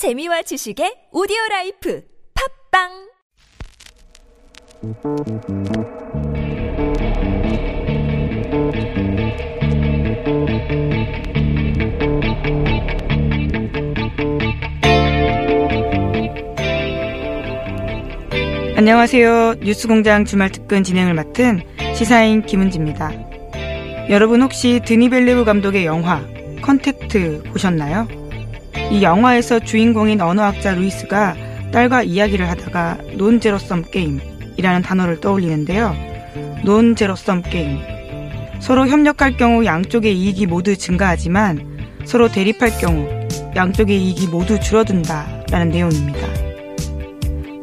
재미와 지식의 오디오 라이프 팟빵 안녕하세요. 뉴스공장 주말 특근 진행을 맡은 시사인 김은지입니다. 여러분 혹시 드니 빌뇌브 감독의 영화 컨택트 보셨나요? 이 영화에서 주인공인 언어학자 루이스가 딸과 이야기를 하다가 non-zero-sum 게임이라는 단어를 떠올리는데요. non-zero-sum 게임. 서로 협력할 경우 양쪽의 이익이 모두 증가하지만 서로 대립할 경우 양쪽의 이익이 모두 줄어든다라는 내용입니다.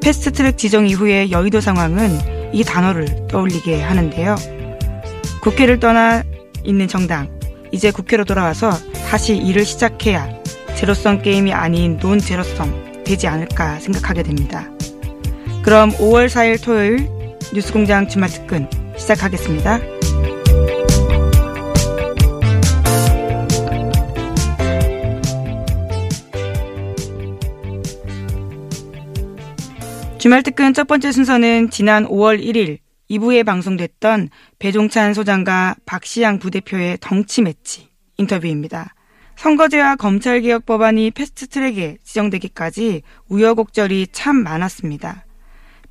패스트트랙 지정 이후의 여의도 상황은 이 단어를 떠올리게 하는데요. 국회를 떠나 있는 정당, 이제 국회로 돌아와서 다시 일을 시작해야 제로섬 게임이 아닌 논 제로섬 되지 않을까 생각하게 됩니다. 그럼 5월 4일 토요일 뉴스공장 주말 특근 시작하겠습니다. 주말 특근 첫 번째 순서는 지난 5월 1일 2부에 방송됐던 배종찬 소장과 박시양 부대표의 덩치 매치 인터뷰입니다. 선거제와 검찰개혁 법안이 패스트트랙에 지정되기까지 우여곡절이 참 많았습니다.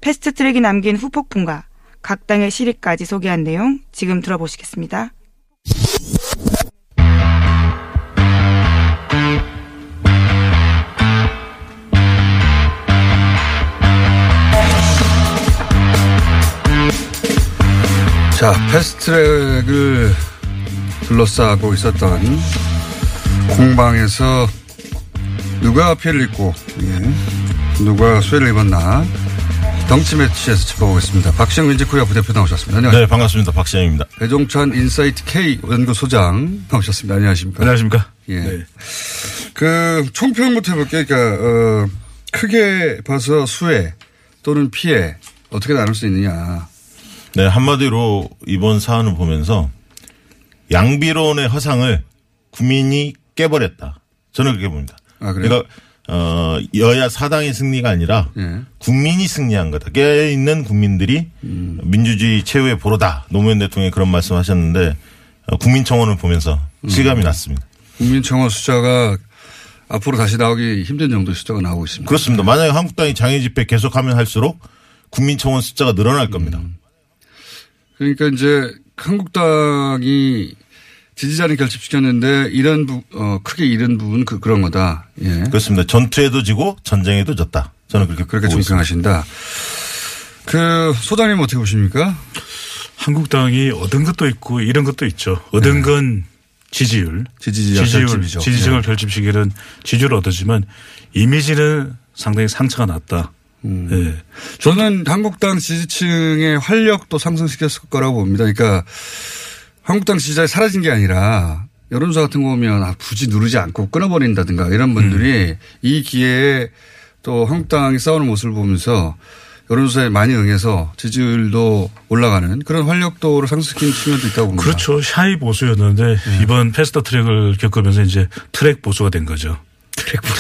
패스트트랙이 남긴 후폭풍과 각 당의 실익까지 소개한 내용 지금 들어보시겠습니다. 자, 패스트트랙을 둘러싸고 있었던 공방에서 누가 피해를 입고 예, 누가 수혜를 입었나 덩치 매치에서 짚어보겠습니다. 박시영 윈지코리아 부대표 나오셨습니다. 안녕하십니까. 네, 반갑습니다. 박시영입니다. 배종찬 인사이트 K 연구소장 나오셨습니다. 안녕하십니까. 안녕하십니까. 예. 네. 그 총평부터 해볼게요. 그러니까 어, 크게 봐서 수혜 또는 피해 어떻게 나눌 수 있느냐. 네, 한마디로 이번 사안을 보면서 양비론의 허상을 국민이 깨버렸다. 저는 그렇게 봅니다. 아, 그래요? 그러니까 어, 여야 사당의 승리가 아니라 예. 국민이 승리한 거다. 깨 있는 국민들이 음. 민주주의 최후의 보로다. 노무현 대통령이 그런 말씀 하셨는데 어, 국민청원을 보면서 음. 실감이 났습니다. 국민청원 숫자가 앞으로 다시 나오기 힘든 정도의 숫자가 나오고 있습니다. 그렇습니다. 만약에 한국당이 장애 집회 계속하면 할수록 국민청원 숫자가 늘어날 겁니다. 음. 그러니까 이제 한국당이 지지자를 결집시켰는데 이런 부, 어, 크게 잃은 부분 그, 그런 거다. 예. 그렇습니다. 전투에도 지고 전쟁에도 졌다. 저는 그렇게 그렇게. 총평하신다. 그 소장님 어떻게 보십니까? 한국당이 얻은 것도 있고 잃은 것도 있죠. 얻은 건 지지율, 네. 지지자 결집이죠. 지지층을 예. 결집시키는 지지율을 얻었지만 이미지는 상당히 상처가 났다. 음. 예. 저는 한국당 지지층의 활력도 상승시켰을 거라고 봅니다. 그러니까 한국당 지지자가 사라진 게 아니라 여론조사 같은 거 보면 아, 굳이 누르지 않고 끊어버린다든가 이런 분들이 음. 이 기회에 또 한국당이 싸우는 모습을 보면서 여론조사에 많이 응해서 지지율도 올라가는 그런 활력도를 상승시키는 측면도 있다고 봅니다. 그렇죠. 샤이 보수였는데 네. 이번 패스트 트랙을 겪으면서 이제 트랙 보수가 된 거죠.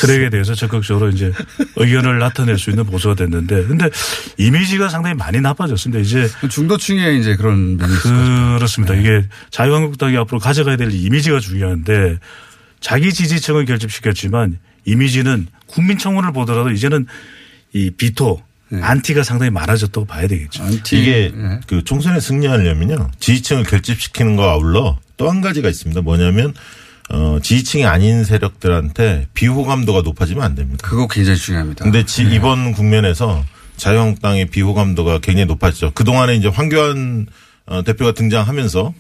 트랙에 대해서 적극적으로 이제 의견을 나타낼 수 있는 보수가 됐는데 근데 이미지가 상당히 많이 나빠졌습니다. 이제 중도층에 이제 그런. 그렇습니다. 이게 자유한국당이 앞으로 가져가야 될 이미지가 중요한데 자기 지지층을 결집시켰지만 이미지는 국민청원을 보더라도 이제는 이 비토 안티가 상당히 많아졌다고 봐야 되겠죠. 안티 이게 예. 그 총선에 승리하려면요 지지층을 결집시키는 거 아울러 또 한 가지가 있습니다. 뭐냐면 어 지지층이 아닌 세력들한테 비호감도가 높아지면 안 됩니다. 그거 굉장히 중요합니다. 근데 지 이번 국면에서 자유한국당의 비호감도가 굉장히 높아졌죠. 그동안에 이제 황교안 어, 대표가 등장하면서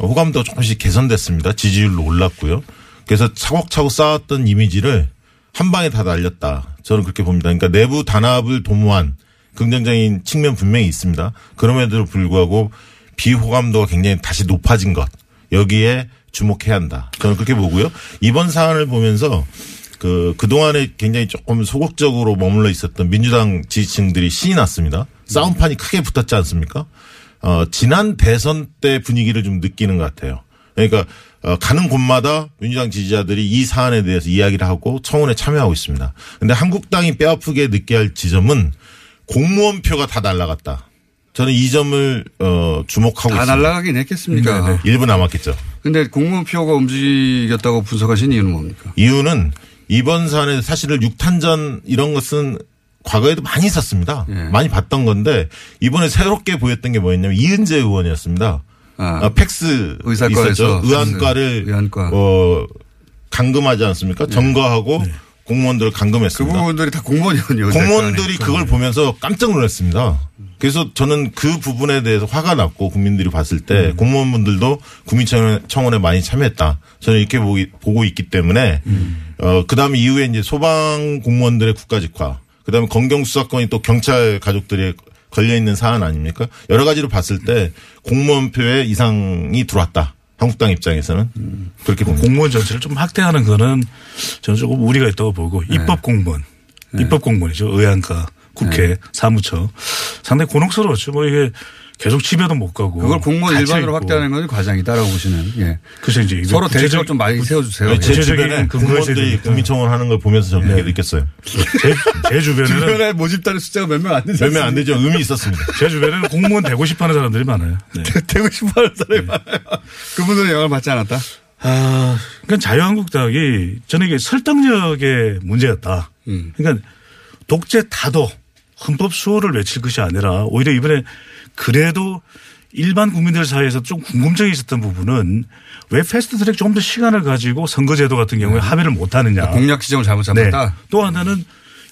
호감도가 조금씩 개선됐습니다. 지지율도 올랐고요. 그래서 차곡차곡 쌓았던 이미지를 한 방에 다 날렸다. 저는 그렇게 봅니다. 그러니까 내부 단합을 도모한 긍정적인 측면 분명히 있습니다. 그럼에도 불구하고 비호감도가 굉장히 다시 높아진 것. 여기에 주목해야 한다. 저는 그렇게 보고요. 이번 사안을 보면서 그, 그동안에 굉장히 조금 소극적으로 머물러 있었던 민주당 지지층들이 신이 났습니다. 싸움판이 크게 붙었지 않습니까? 어, 지난 대선 때 분위기를 좀 느끼는 것 같아요. 그러니까 어, 가는 곳마다 민주당 지지자들이 이 사안에 대해서 이야기를 하고 청원에 참여하고 있습니다. 근데 한국당이 뼈아프게 느끼할 지점은 공무원표가 다 날라갔다. 저는 이 점을 어, 주목하고 다 있습니다. 날라가긴 했겠습니까? 네, 네. 일부 남았겠죠. 근데 공무원 표가 움직였다고 분석하신 이유는 뭡니까? 이유는 이번 사안에 사실은 6탄전 이런 것은 과거에도 많이 있었습니다. 예. 많이 봤던 건데 이번에 새롭게 보였던 게 뭐였냐면 이은재 의원이었습니다. 아. 아, 팩스 의사과에서 있었죠. 의안과를 의안과. 어, 감금하지 않습니까? 점거하고 공무원들을 그 감금했습니다. 부분들이 다 공무원이군요. 공무원들이 그걸 보면서 깜짝 놀랐습니다. 그래서 저는 그 부분에 대해서 화가 났고 국민들이 봤을 때 음. 공무원분들도 국민청원에 많이 참여했다. 저는 이렇게 보기, 보고 있기 때문에 음. 어, 그 다음에 이후에 이제 소방 공무원들의 국가직화 그 다음에 검경 수사권이 또 경찰 가족들이 걸려 있는 사안 아닙니까? 여러 가지로 봤을 때 공무원표에 이상이 들어왔다. 한국당 입장에서는 그렇게 봅니다. 공무원 전체를 좀 확대하는 거는 저는 조금 우리가 있다고 보고 네. 입법 공무원, 입법 공무원이죠. 의안과 국회, 네. 사무처 상당히 곤혹스러웠죠. 뭐 이게 계속 집에도 못 가고 그걸 공무원 갇혀 일반으로. 확대하는 것이 과정이다라고 보시는. 예. 그래서 이제 서로 구체적- 좀 많이 세워주세요. 제 주변에 공무원들이. 국민청원 하는 걸 보면서 저는 그렇게 느꼈어요. 제, 제 주변에는 주변에 모집단의 숫자가 몇 명 안 되지 몇명 안 되죠. 의미 있었습니다. 제 주변에는 공무원 되고 싶어하는 사람들이 많아요. 네. 되고 싶어 하는 사람이 많아요. 그분들은 영향을 받지 않았다? 아, 그러니까 자유한국당이 저는 이게 설득력의 문제였다. 음. 그러니까 독재 타도 헌법 수호를 외칠 것이 아니라 오히려 이번에 그래도 일반 국민들 사이에서 좀 궁금증이 있었던 부분은 왜 패스트 트랙 조금 더 시간을 가지고 선거제도 같은 경우에 합의를 못 하느냐. 공약 지점을 잘못 네. 잡았다? 또 하나는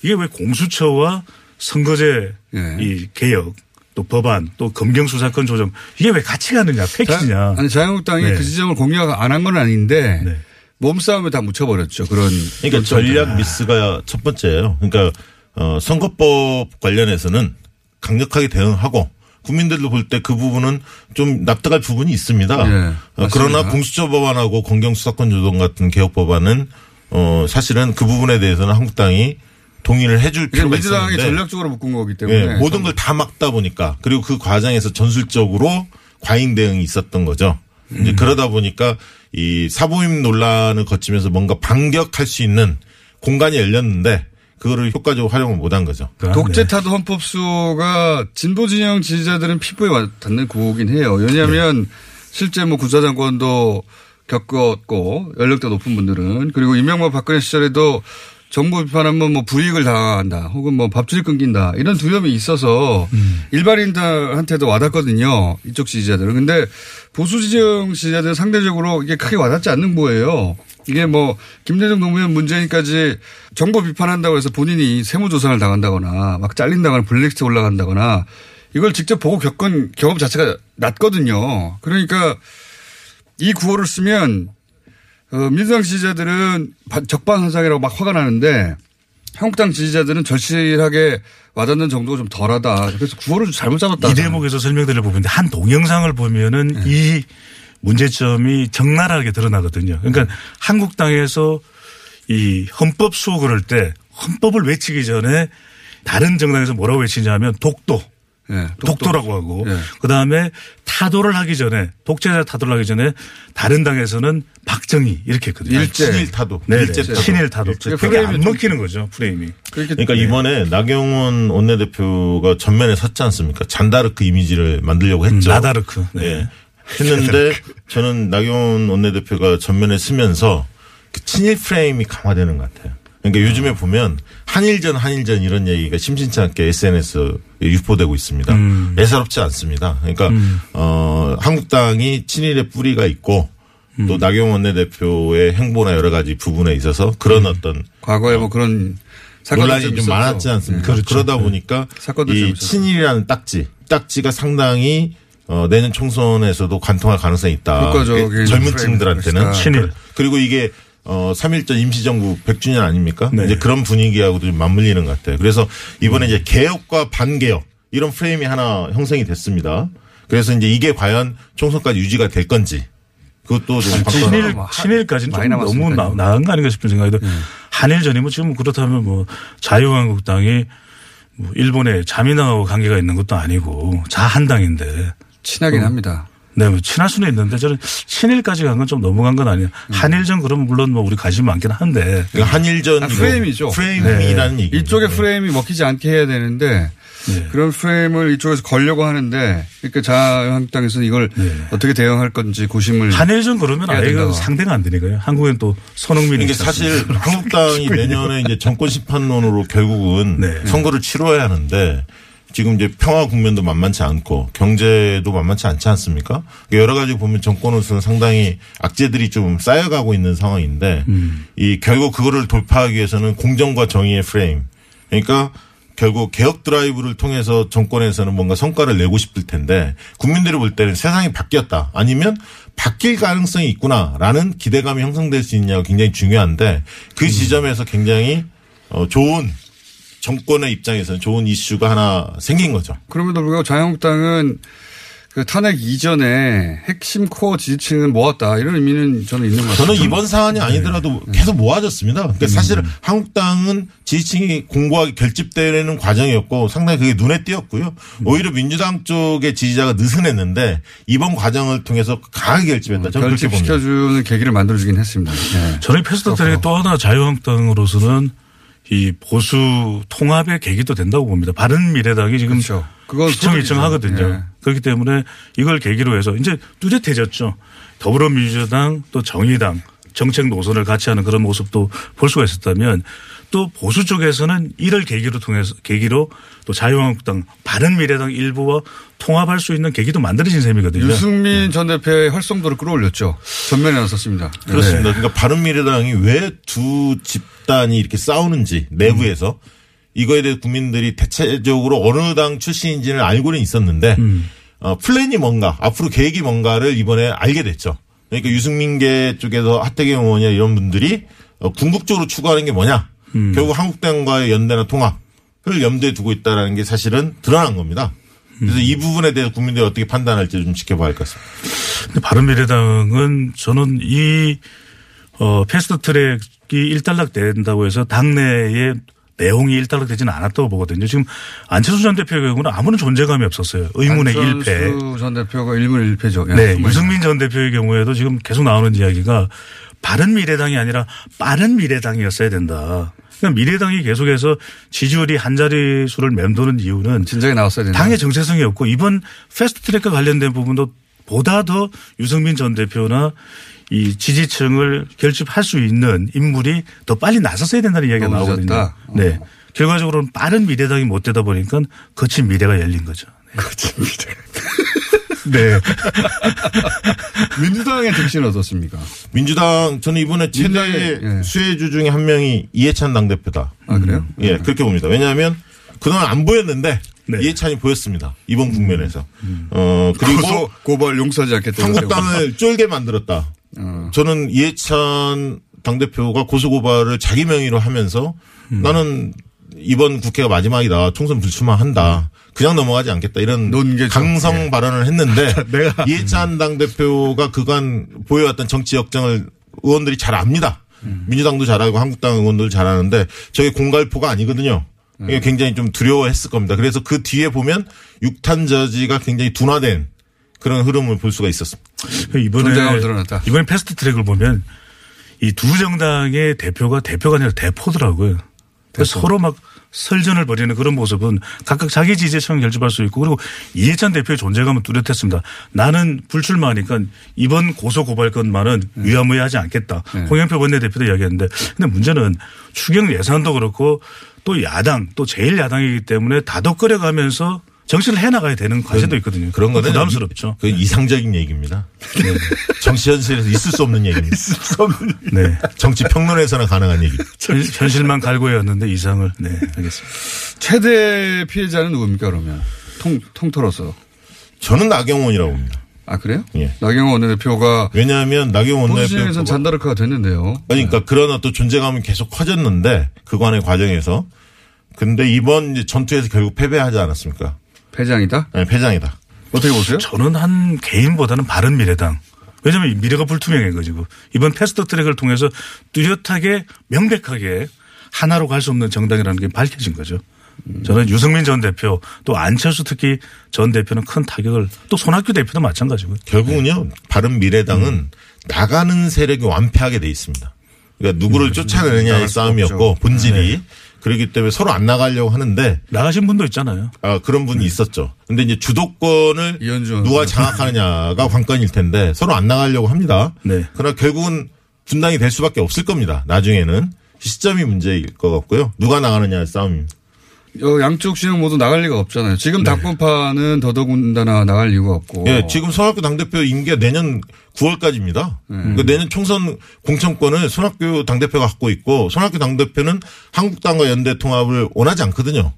이게 왜 공수처와 선거제 예. 이 개혁 또 법안 또 검경 수사권 조정 이게 왜 같이 가느냐 패키지냐. 자, 아니 자유한국당이 네. 그 지점을 공약 안한 건 아닌데 네. 몸싸움에 다 묻혀버렸죠. 그런. 그러니까 전략 미스가 첫 번째예요. 그러니까 어, 선거법 관련해서는 강력하게 대응하고 국민들도 볼 때 그 부분은 좀 납득할 부분이 있습니다. 예, 어, 그러나. 공수처 법안하고 검경 수사권 조정 같은 개혁 법안은 어 사실은 그 부분에 대해서는 한국당이 동의를 해줄 필요가 민주당이 있었는데 전략적으로 묶은 거기 때문에. 예, 모든 걸 다 막다 보니까 그리고 그 과정에서 전술적으로 과잉 대응이 있었던 거죠. 음. 이제 그러다 보니까 이 사보임 논란을 거치면서 뭔가 반격할 수 있는 공간이 열렸는데 그거를 효과적으로 활용을 못한 거죠. 독재 타도 헌법수가 진보 진영 지지자들은 피부에 와- 닿는 구호긴 해요. 왜냐하면 실제 뭐 군사장관도 겪었고 연령대 높은 분들은 그리고 이명박 박근혜 시절에도 정부 비판하면 뭐 불이익을 당한다 혹은 뭐 밥줄 끊긴다 이런 두려움이 있어서 일반인들한테도 와닿거든요. 이쪽 지지자들은. 근데 보수 지정 지지자들은 상대적으로 이게 크게 와닿지 않는 거예요. 이게 뭐 김대중 노무현 문재인까지 정부 비판한다고 해서 본인이 세무조사를 당한다거나 막 잘린다거나 블랙리스트 올라간다거나 이걸 직접 보고 겪은 경험 자체가 낮거든요. 그러니까 이 구호를 쓰면 어, 민주당 지지자들은 바- 적반하장이라고 막 화가 나는데 한국당 지지자들은 절실하게 와닿는 정도가 좀 덜하다. 그래서 구호를 좀 잘못 잡았다. 이 대목에서 설명드려 보면 한 동영상을 보면은 네. 이 문제점이 적나라하게 드러나거든요. 그러니까 한국당에서 이 헌법 수호를 할때 헌법을 외치기 전에 다른 정당에서 뭐라고 외치냐면 독도. 예, 독도 라고 하고 예. 그다음에 타도를 하기 전에 독재자 타도를 하기 전에 다른 당에서는 박정희 이렇게 했거든요. 일제. 친일 타도, 네, 일제 타도. 친일 타도. 일제 그게 안 좀- 먹히는 거죠 프레임이. 그러니까 이번에 나경원 원내대표가 전면에 섰지 않습니까? 잔다르크 이미지를 만들려고 했죠. 나다르크. 네. 예. 했는데 저는 나경원 원내대표가 전면에 서면서 그 친일 프레임이 강화되는 것 같아요. 그러니까 요즘에 보면 한일전 한일전 이런 얘기가 심심치 않게 SNS에 유포되고 있습니다. 음. 예사롭지 않습니다. 그러니까 어 한국당이 친일의 뿌리가 있고 음. 또 나경원 원내대표의 행보나 여러 가지 부분에 있어서 그런 어떤 과거에 뭐 그런 논란이 좀 있었죠. 많았지 않습니까? 예. 그렇죠. 그러다 보니까 좀 이. 친일이라는 딱지, 딱지가 상당히 어, 내년 총선에서도 관통할 가능성이 있다. 효과적인 그 젊은 층들한테는. 친일. 그리고 이게 어, 3.1전 임시정부 100주년 아닙니까? 네. 이제 그런 분위기하고도 좀 맞물리는 것 같아요. 그래서 이번에 이제 개혁과 반개혁 이런 프레임이 하나 형성이 됐습니다. 그래서 이제 이게 과연 총선까지 유지가 될 건지 그것도 좀 바꿔 친일, 뭐 한- 친일까지는 좀 너무. 나, 나은 거 아닌가 싶은 생각이 들어요. 한일전이면 지금 그렇다면 뭐 자유한국당이 뭐 일본의 자민당하고 관계가 있는 것도 아니고 자한당인데 친하긴 합니다. 네, 뭐 친할 수는 있는데 저는 친일까지 간 건 좀 넘어간 건 아니에요. 한일전 그러면 물론 뭐 우리 관심 많긴 한데 그 한일전 아, 프레임이죠. 프레임이라는 얘기. 이쪽의 프레임이 먹히지 않게 해야 되는데 네. 그런 프레임을 이쪽에서 걸려고 하는데 그러니까 자유한국당에서는 이걸 어떻게 대응할 건지 고심을 한일전 그러면 아예 상대가 안 되니까요. 한국엔 또 손흥민이 이게 사실? 한국당이 내년에 이제 정권 심판론으로 결국은 네. 선거를 치러야 하는데 지금 이제 평화 국면도 만만치 않고 경제도 만만치 않지 않습니까? 여러 가지 보면 정권으로서는 상당히 악재들이 좀 쌓여가고 있는 상황인데 음. 이 결국 그거를 돌파하기 위해서는 공정과 정의의 프레임. 그러니까 결국 개혁 드라이브를 통해서 정권에서는 뭔가 성과를 내고 싶을 텐데 국민들이 볼 때는 세상이 바뀌었다 아니면 바뀔 가능성이 있구나라는 기대감이 형성될 수 있냐가 굉장히 중요한데 그 지점에서 굉장히 어, 좋은 정권의 입장에서는 좋은 이슈가 하나 생긴 거죠. 그럼에도 불구하고 자유한국당은 그 탄핵 이전에 핵심 코어 지지층을 모았다 이런 의미는 저는 있는 것 같아요. 저는 이번 사안이 아니더라도 계속 모아졌습니다. 그러니까 사실 한국당은 지지층이 공고하게 결집되는 과정이었고 상당히 그게 눈에 띄었고요. 오히려 민주당 쪽의 지지자가 느슨했는데 이번 과정을 통해서 강하게 결집했다. 저는 그렇게 봅니다. 결집시켜주는 계기를 만들어주긴 했습니다. 네. 저는 패스트 트랙이 또 하나 자유한국당으로서는 이 보수 통합의 계기도 된다고 봅니다. 바른 미래당이 지금 그렇죠. 휘청휘청하거든요. 소득이죠. 예. 그렇기 때문에 이걸 계기로 해서 이제 뚜렷해졌죠. 더불어민주당 또 정의당 정책 노선을 같이 하는 그런 모습도 볼 수가 있었다면 또 보수 쪽에서는 이를 계기로 통해서 계기로 또 자유한국당 바른미래당 일부와 통합할 수 있는 계기도 만들어진 셈이거든요. 유승민 전 대표의 활성도를 끌어올렸죠. 전면에 나섰습니다. 네. 그렇습니다. 그러니까 바른미래당이 왜 두 집 단이 이렇게 싸우는지 내부에서 이거에 대해 국민들이 대체적으로 어느 당 출신인지는 알고는 있었는데 어, 플랜이 뭔가 앞으로 계획이 뭔가를 이번에 알게 됐죠. 그러니까 유승민계 쪽에서 하태경 의원이나 이런 분들이 어, 궁극적으로 추구하는 게 뭐냐. 결국 한국당과의 연대나 통합을 염두에 두고 있다는 게 사실은 드러난 겁니다. 그래서 이 부분에 대해서 국민들이 어떻게 판단할지 좀 지켜봐야 할 것 같습니다. 바른미래당은 저는 이 어, 패스트 트랙 이 일단락 된다고 해서 당내에 내용이 일단락 되지는 않았다고 보거든요. 지금 안철수 전 대표의 경우는 아무런 존재감이 없었어요. 의문의 일패. 안철수 전 대표가 일문 1패죠. 네. 유승민 전 대표의 경우에도 지금 계속 나오는 이야기가 바른 미래당이 아니라 빠른 미래당이었어야 된다. 그러니까 미래당이 계속해서 지지율이 한 자리 수를 맴도는 이유는 진작에 나왔어야 된다. 당의 정체성이 없고 이번 패스트 트랙과 관련된 부분도 보다 더 유승민 전 대표나 이 지지층을 결집할 수 있는 인물이 더 빨리 나섰어야 된다는 이야기가 나오거든요. 네. 결과적으로는 빠른 미래당이 못 되다 보니까 거친 미래가 열린 거죠. 네. 거친 미래. 네. 민주당의 정신은 어떻습니까? 민주당 저는 이번에 최대 민주당의, 예. 수혜주 중에 한 명이 이해찬 당대표다. 아, 그래요? 예, 그렇게 봅니다. 왜냐하면 그동안 안 보였는데 네. 이해찬이 보였습니다. 이번 국면에서. 어, 그리고 고소, 고발 용서하지 않겠다. 한국당을 쫄게 만들었다. 어. 저는 이해찬 당대표가 고소고발을 자기 명의로 하면서 음. 나는 이번 국회가 마지막이다. 총선 불출마한다. 그냥 넘어가지 않겠다. 이런. 강성 예. 발언을 했는데 이해찬 당대표가 그간 보여왔던 정치 역정을 의원들이 잘 압니다. 음. 민주당도 잘하고 한국당 의원들 잘 아는데 저게 공갈포가 아니거든요. 음. 이게 굉장히 좀 두려워했을 겁니다. 그래서 그 뒤에 보면 육탄 저지가 굉장히 둔화된 그런 흐름을 볼 수가 있었습니다. 이번에 존재감을 드러냈다. 이번에 패스트 트랙을 보면 이 두 정당의 대표가 대표가 아니라 대포더라고요. 그래서 서로 막 설전을 벌이는 그런 모습은 각각 자기 지지층을 결집할 수 있고 그리고 이해찬 대표의 존재감은 뚜렷했습니다. 나는 불출마하니까 이번 고소 고발 건만은 위험무해하지 않겠다. 네. 홍영표 원내대표도 이야기했는데 근데 문제는 추경 예산도 그렇고 또 야당 또 제일 야당이기 때문에 다독거려 가면서 정치를 해나가야 되는 과제도 있거든요. 그런 거는 부담스럽죠. 그 이상적인 얘기입니다. 네. 정치 현실에서 있을 수 없는 얘기입니다. 네. 정치 평론에서나 가능한 얘기. 현- 현실만 갈고였는데 이상을 네 알겠습니다. 최대 피해자는 누굽니까, 그러면? 통, 통틀어서. 저는 나경원이라고 봅니다. 아, 그래요? 예. 나경원 원내대표가 왜냐하면 나경원 원내대표가 잔다르크가 됐는데요. 그러니까 그런 어떤 존재감이 계속 커졌는데 그간의 과정에서 근데 이번 전투에서 결국 패배하지 않았습니까? 패장이다? 네, 패장이다. 어떻게 보세요? 저는 한 개인보다는 바른 미래당. 왜냐하면 미래가 불투명해가지고 이번 패스트 트랙을 통해서 뚜렷하게 명백하게 하나로 갈 수 없는 정당이라는 게 밝혀진 거죠. 저는 유승민 전 대표 또 안철수 특히 전 대표는 큰 타격을 또 손학규 대표도 마찬가지고요. 결국은요 바른 미래당은 나가는 세력이 완패하게 돼 있습니다. 그러니까 누구를 쫓아내느냐의 나갈 수가 싸움이었고 없죠. 본질이 그렇기 때문에 서로 안 나가려고 하는데 나가신 분도 있잖아요. 아, 그런 분이 있었죠. 근데 이제 주도권을 누가. 장악하느냐가 관건일 텐데 서로 안 나가려고 합니다. 네. 그러나 결국은 분당이 될 수밖에 없을 겁니다. 나중에는 시점이 문제일 것 같고요. 누가 나가느냐의 싸움입니다. 어, 양쪽 진영 모두 나갈 리가 없잖아요. 지금 당권파는 더더군다나 나갈 이유가 없고. 예, 지금 손학규 당대표 임기가 내년 9월까지입니다. 그러니까 내년 총선 공천권을 손학규 당대표가 갖고 있고 손학규 당대표는 한국당과 연대 통합을 원하지 않거든요.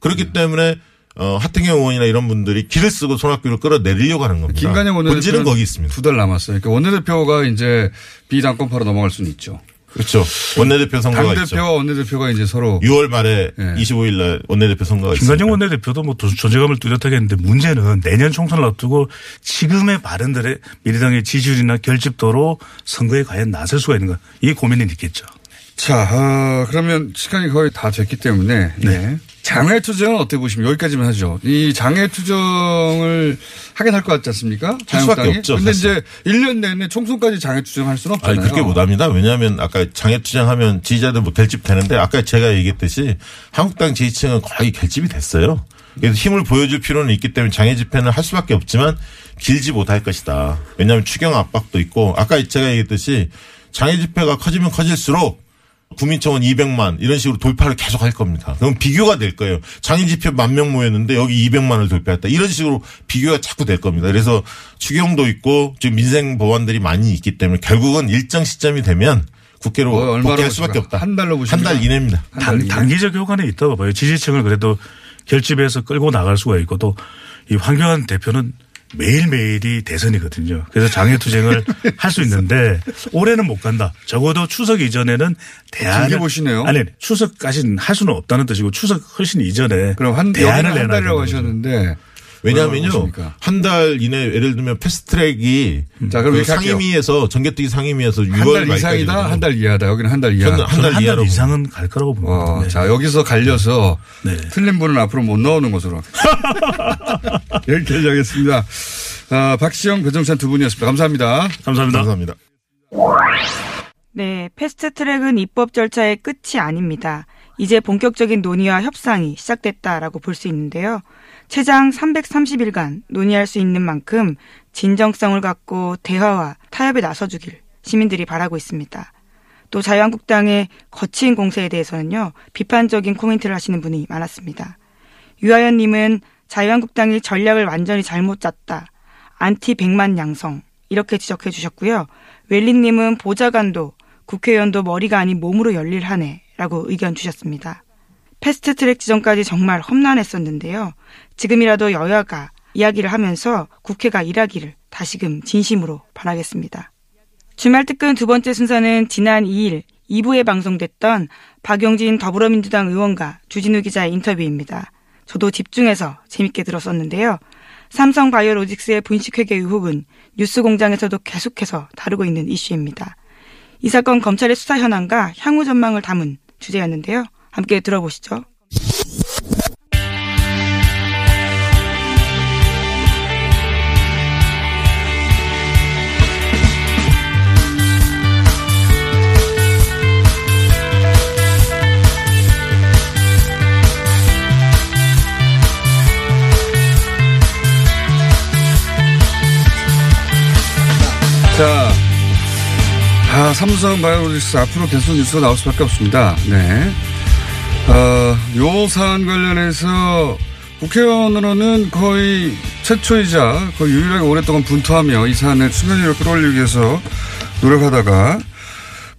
그렇기 때문에 어, 하태경 의원이나 이런 분들이 길을 쓰고 손학규를 끌어내리려고 하는 겁니다. 김관영 원내대표는 거기 있습니다. 두 달 남았어요. 그러니까 원내대표가 이제 비당권파로 넘어갈 수는 있죠. 그렇죠. 원내대표 선거가 있죠. 당대표와 원내대표가 이제 서로 6월 말에 예. 25일 날 원내대표 선거가 김관영 있습니다. 원내대표도 뭐 존재감을 뚜렷하게 했는데 문제는 내년 총선을 앞두고 지금의 바른들의 미래당의 지지율이나 결집도로 선거에 과연 나설 수가 있는가 이 고민이 있겠죠. 자, 어, 그러면 시간이 거의 다 됐기 때문에 네. 장외 투쟁은 어떻게 보시면 여기까지만 하죠. 이 장외 투쟁을 하게 될 것 같지 않습니까? 할 수밖에? 없죠, 근데 사실. 이제 1년 내내 총선까지 장외 투쟁할 수는 아니 없잖아요. 그렇게 못 합니다. 왜냐하면 아까 장애투쟁하면 지지자들 뭐 결집 되는데 아까 제가 얘기했듯이 한국당 지지층은 거의 결집이 됐어요. 그래서 힘을 보여줄 필요는 있기 때문에 장애 집회는 할 수밖에 없지만 길지 못할 것이다. 왜냐하면 추경 압박도 있고 아까 제가 얘기했듯이 장애 집회가 커지면 커질수록 국민청원 200만 이런 식으로 돌파를 계속 할 겁니다. 그럼 비교가 될 거예요. 장애 집회 만 명 모였는데 여기 200만을 돌파했다. 이런 식으로 비교가 자꾸 될 겁니다. 그래서 추경도 있고 지금 민생 법안들이 많이 있기 때문에 결국은 일정 시점이 되면 국회로 뭐 얼마로 복귀할 수밖에? 없다. 한 달로 한 보십니까? 달 이내입니다. 한 단, 달 이내. 단기적 효과는 있다고 봐요. 지지층을 그래도 결집해서 끌고 나갈 수가 있고 또 이 황교안 대표는 매일매일이 대선이거든요. 그래서 장애투쟁을 할 수 있는데 올해는 못 간다. 적어도 추석 이전에는 대안을 보시네요. 아니 추석까지는 할 수는 없다는 뜻이고 추석 훨씬 이전에 그럼 한, 대안을 내놔야 거죠. 하셨는데 왜냐하면요? 한 달 이내 예를 들면 패스트트랙이 자, 그럼 그. 상임위에서 전개특위 상임위에서 6월 한 달 이상이다, 한 달 이하다. 여기는 한 달 이하. 저는 한 저는 달한 달 이상은 갈 거라고 봅니다. 어, 네. 자, 여기서 갈려서 네. 틀린 분은 앞으로 못 나오는 것으로. 여기까지 하겠습니다. 아, 박시영, 배정찬 두 분이었습니다. 감사합니다. 감사합니다. 감사합니다. 네, 패스트 트랙은 입법 절차의 끝이 아닙니다. 이제 본격적인 논의와 협상이 시작됐다라고 볼 수 있는데요. 최장 330일간 논의할 수 있는 만큼 진정성을 갖고 대화와 타협에 나서주길 시민들이 바라고 있습니다. 또 자유한국당의 거친 공세에 대해서는요, 비판적인 코멘트를 하시는 분이 많았습니다. 유하연님은 자유한국당이 전략을 완전히 잘못 짰다. 안티 백만 양성. 이렇게 지적해 주셨고요. 웰리님은 보좌관도 국회의원도 머리가 아닌 몸으로 열일하네. 라고 의견 주셨습니다. 패스트 트랙 지정까지 정말 험난했었는데요. 지금이라도 여야가 이야기를 하면서 국회가 일하기를 다시금 진심으로 바라겠습니다. 주말 특근 두 번째 순서는 지난 2일 2부에 방송됐던 박용진 더불어민주당 의원과 주진우 기자의 인터뷰입니다. 저도 집중해서 재밌게 들었었는데요. 삼성 바이오로직스의 분식회계 의혹은 뉴스공장에서도 계속해서 다루고 있는 이슈입니다. 이 사건 검찰의 수사 현황과 향후 전망을 담은 주제였는데요. 함께 들어보시죠. 자, 아, 삼성 바이오로직스 앞으로 계속 뉴스가 나올 수밖에 없습니다. 네. 어, 요 사안 관련해서 국회의원으로는 거의 최초이자 거의 유일하게 오랫동안 분투하며 이 사안의 수면 위로 끌어올리기 위해서 노력하다가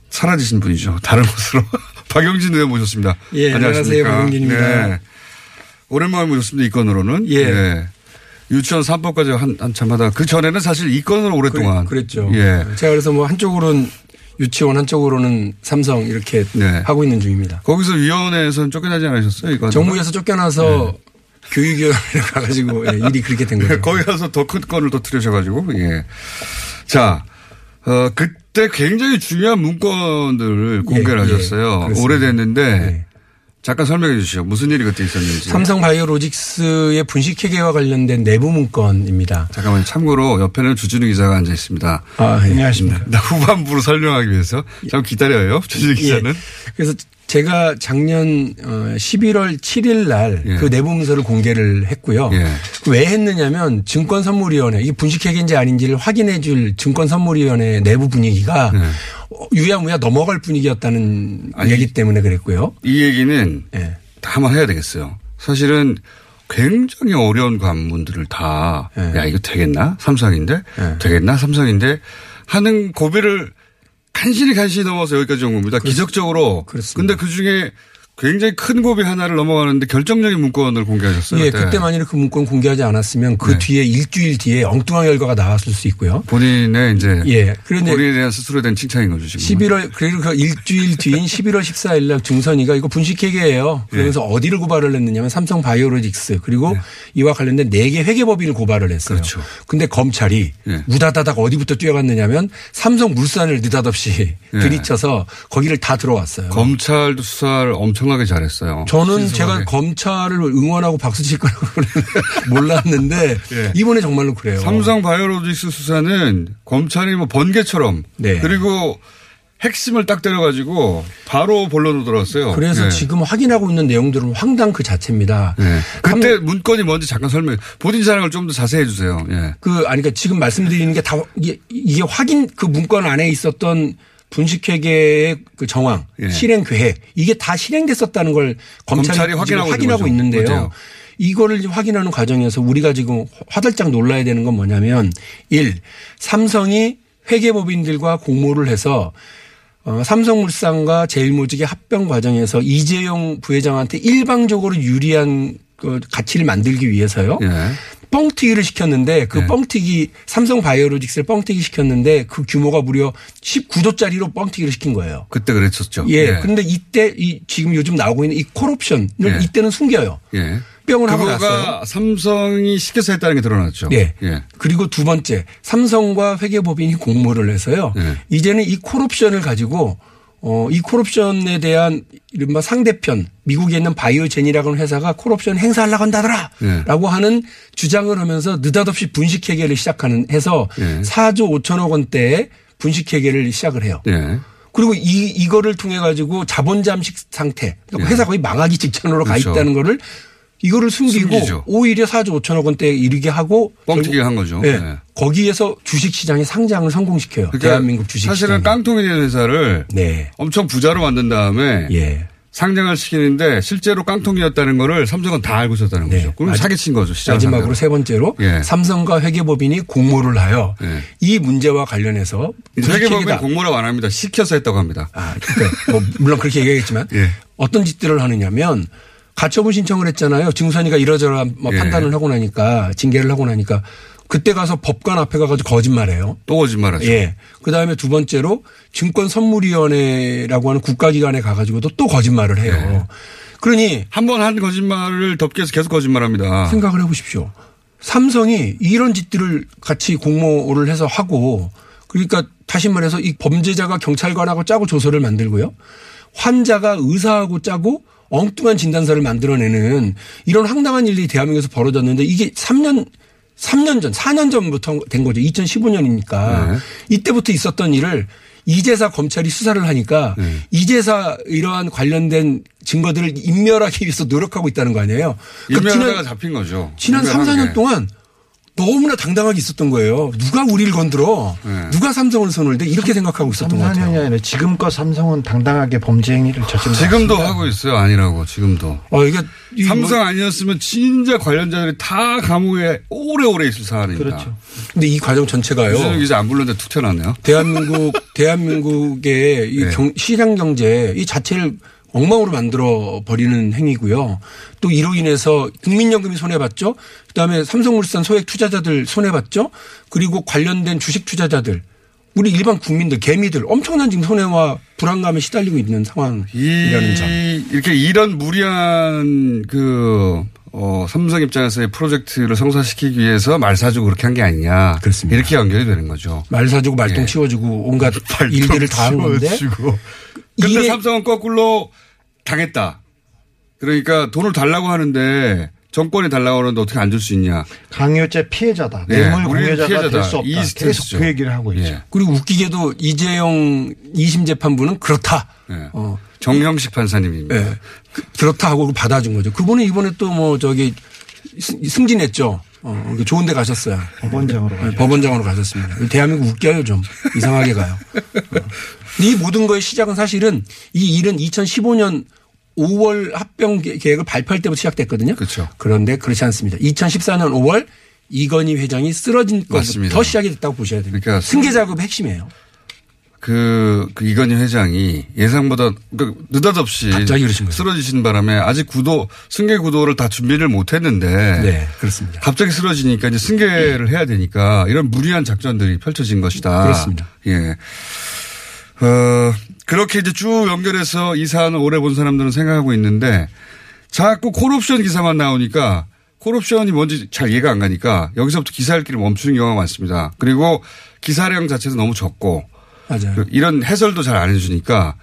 사라지신 분이죠. 다른 곳으로. 박영진 의원 모셨습니다. 예, 안녕하세요. 박영진입니다. 네. 오랜만에 모셨습니다. 이 건으로는. 예. 네. 유치원 3법까지 한, 한참 하다가 그 전에는 사실 이 건을 오랫동안. 그랬, 죠 예. 제가 그래서 뭐 한쪽으로는 유치원 한쪽으로는 삼성 이렇게 네. 하고 있는 중입니다. 거기서 위원회에서는 쫓겨나지 않으셨어요? 이거 정부에서 쫓겨나서 교육위원회 가가지고 예, 일이 그렇게 된 거죠. 거기 가서 더 큰 건을 더 들으셔가지고, 예. 자, 어, 그, 그때 굉장히 중요한 문건들을 공개를 예, 하셨어요. 그렇습니다. 오래됐는데 네. 잠깐 설명해 주시죠. 무슨 일이 그때 있었는지. 삼성 바이오로직스의 분식회계와 관련된 내부 문건입니다. 잠깐만요. 참고로 옆에는 주진우 기자가 앉아 있습니다. 아, 예. 안녕하십니까. 나 후반부로 설명하기 위해서 잠깐 기다려요. 주진우 기자는. 예. 그래서 제가 작년 어, 11월 7일 날 예. 그 내부 문서를 공개를 했고요. 예. 왜 했느냐면 증권선물위원회 이게 분식회계인지 아닌지를 확인해 줄 증권선물위원회 내부 분위기가 어, 유야무야 넘어갈 분위기였다는 네. 아니, 얘기 때문에 그랬고요. 이 얘기는 예. 다 한번 해야 되겠어요. 사실은 굉장히 어려운 관문들을 다, 예. 야, 이거 되겠나? 삼성인데? 예. 되겠나? 삼성인데? 하는 고비를 간신히 간신히 넘어서 여기까지 온 겁니다. 기적적으로. 그렇습니다. 근데 그 중에 굉장히 큰 고비 하나를 넘어가는데 결정적인 문건을 공개하셨어요. 예, 그때. 그때 만일에 그 문건 공개하지 않았으면 그 네. 뒤에 일주일 뒤에 엉뚱한 결과가 나왔을 수 있고요. 본인의 이제. 예. 그런데 본인에 대한 스스로에 대한 칭찬인 거죠, 지금. 11월 그리고 그 일주일 뒤인 11월 14일 날 중선이가 이거 분식회계예요. 그러면서 어디를 고발을 했느냐면 삼성 바이오로직스 그리고 이와 관련된 4개 회계법인을 고발을 했어요. 그렇죠. 근데 검찰이 예. 우다다닥 어디부터 뛰어갔느냐면 삼성 물산을 느닷없이 예. 들이쳐서 거기를 다 들어왔어요. 검찰도 수사를 엄청 나게 잘했어요. 저는 신속하게. 제가 검찰을 응원하고 박수 칠 거라고 몰랐는데 예. 이번에 정말로 그래요. 삼성 바이오로직스 수사는 검찰이 뭐 번개처럼 네. 그리고 핵심을 딱 때려가지고 바로 본론으로 들어왔어요. 그래서 예. 지금 확인하고 있는 내용들은 황당 그 자체입니다. 예. 그때 문건이 뭔지 잠깐 설명. 본인 자랑을 좀 더 자세히 해주세요. 예. 그 아니 그러니까 지금 말씀드리는 게 다 이게, 이게 확인 그 문건 안에 있었던 분식회계의 그 정황, 예. 실행 계획 이게 다 실행됐었다는 걸 검찰이, 검찰이 확인하고 확인하고 있는. 있는데요. 맞아요. 이거를 확인하는 과정에서 우리가 지금 화들짝 놀라야 되는 건 뭐냐면 일 삼성이 회계법인들과 공모를 해서 어, 삼성물산과 제일모직의 합병 과정에서 이재용 부회장한테 일방적으로 유리한 그 가치를 만들기 위해서요. 예. 뻥튀기를 시켰는데 그 네. 뻥튀기 삼성 바이오로직스를 뻥튀기 시켰는데 그 규모가 무려 19조짜리로 뻥튀기를 시킨 거예요. 그때 그랬었죠. 예. 근데 이때 이 지금 요즘 나오고 있는 이 콜옵션을 예. 이때는 숨겨요. 예. 뿅을 하고 났어요. 삼성이 시켜서 했다는 게 드러났죠. 예. 예. 그리고 두 번째 삼성과 회계법인이 공모를 해서요. 예. 이제는 이 콜옵션을 가지고 어, 이 콜옵션에 대한 이른바 상대편 미국에 있는 바이오젠이라고 하는 회사가 콜옵션 행사하려고 한다더라 예. 라고 하는 주장을 하면서 느닷없이 분식회계를 시작하는 해서 예. 4조 5천억 원대의 분식회계를 시작을 해요. 예. 그리고 이, 이거를 통해 가지고 자본 잠식 상태. 그러니까 회사 거의 망하기 직전으로 가 예. 그렇죠. 있다는 거를 이거를 숨기고 숨기죠. 오히려 4조 5천억 원대에 이르게 하고 뻥튀기 결국 한 거죠. 예. 예. 거기에서 주식 시장에 상장을 성공시켜요. 그러니까 대한민국 주식 사실은. 깡통이 된 회사를 네. 엄청 부자로 만든 다음에 예. 상장을 시키는데 실제로 깡통이었다는 거를 삼성은 다 알고 있었다는 네. 거죠. 그럼 마지- 사기친 거죠. 시장 마지막으로 상대로. 세 번째로 예. 삼성과 회계법인이 공모를 하여 예. 이 문제와 관련해서 회계법인. 공모라고 안 합니다. 시켜서 했다고 합니다. 아, 그러니까 뭐 물론 그렇게 얘기하겠지만 예. 어떤 짓들을 하느냐면 가처분 신청을 했잖아요. 증선이가 이러저러한 뭐 예. 판단을 하고 나니까 징계를 하고 나니까 그때 가서 법관 앞에 가가지고 거짓말해요. 또 거짓말하죠. 예. 그 다음에 두 번째로 증권선물위원회라고 하는 국가기관에 가가지고도 또 거짓말을 해요. 예. 그러니 한 번 한 거짓말을 덮기 위해서 계속 거짓말합니다. 생각을 해보십시오. 삼성이 이런 짓들을 같이 공모를 해서 하고 그러니까 다시 말해서 이 범죄자가 경찰관하고 짜고 조서를 만들고요. 환자가 의사하고 짜고 엉뚱한 진단서를 만들어내는 이런 황당한 일이 대한민국에서 벌어졌는데 이게 3년 3년 전, 4년 전부터 된 거죠. 2015년이니까. 네. 이때부터 있었던 일을 이제사 검찰이 수사를 하니까 네. 이제사 이러한 관련된 증거들을 인멸하기 위해서 노력하고 있다는 거 아니에요. 그러니까 인명하다가 잡힌 거죠. 지난 3, 인멸한 4년 게. 동안 너무나 당당하게 있었던 거예요. 누가 우리를 건들어? 네. 누가 삼성을 손을 대? 이렇게 생각하고 있었던 것 3, 4년이 같아요. 아니라 지금껏 삼성은 당당하게 범죄 행위를 저지른 지금도 하고 있어요. 아니라고 지금도. 어, 이게 이 삼성 뭐- 아니었으면 진짜 관련자들이 다 감옥에 오래오래 있을 사안입니다. 그렇죠. 근데 이 과정 전체가요. 기자 안 불렀는데 툭 튀어나왔네요. 대한민국 대한민국의 이 네. 경, 시장 경제 이 자체를 엉망으로 만들어 버리는 행위고요. 또 이로 인해서 국민연금이 손해 봤죠. 그다음에 삼성물산 소액 투자자들 손해 봤죠. 그리고 관련된 주식 투자자들 우리 일반 국민들 개미들 엄청난 지금 손해와 불안감에 시달리고 있는 상황이라는 점. 이, 이렇게 이런 무리한 그 어, 삼성 입장에서의 프로젝트를 성사시키기 위해서 말 사주고 그렇게 한 게 아니냐. 그렇습니다. 이렇게 연결이 되는 거죠. 말 사주고 말똥 예. 치워주고 온갖 일들을 다 한 건데. 근데 일에- 삼성은 거꾸로 당했다. 그러니까 돈을 달라고 하는데 정권이 달라고 하는데 어떻게 안 줄 수 있냐. 강요죄 피해자다. 예, 뇌물 공여자가 피해자다. 될수 없다. 이 계속. 그 얘기를 하고 있죠. 예. 그리고 웃기게도 이재용 2심 재판부는 그렇다. 예. 어, 정형식 판사님입니다. 예. 그- 그렇다 하고 받아준 거죠. 그분은 이번에 또 뭐 저기 승- 승진했죠. 어, 그 좋은 데 가셨어요. 법원장으로 네. 법원장으로 가셨습니다. 대한민국 웃겨요 좀. 이상하게 가요. 어. 이 모든 거의 시작은 사실은 이 일은 2015년 5월 합병 계- 계획을 발표할 때부터 시작됐거든요. 그렇죠. 그런데 그렇지 않습니다. 2014년 5월 이건희 회장이 쓰러진. 것부터 시작이 됐다고 보셔야 됩니다. 그러니까 승계 작업의 핵심이에요. 그, 그 이건희 회장이 예상보다 그 느닷없이 갑자기 그러신. 쓰러지신 바람에 아직 구도 승계 구도를 다 준비를 못 했는데 네, 그렇습니다. 갑자기 쓰러지니까 이제 승계를 해야 되니까 이런 무리한 작전들이 펼쳐진 것이다. 그렇습니다. 예. 어, 그렇게 이제 쭉 연결해서 이 사안을 오래 본 사람들은 생각하고 있는데 자꾸 콜옵션 기사만 나오니까 콜옵션이 뭔지 잘 이해가 안 가니까 여기서부터 기사 읽기를 멈추는 경우가 많습니다. 그리고 기사량 자체도 너무 적고 맞아요. 그 이런 해설도 잘 안 해주니까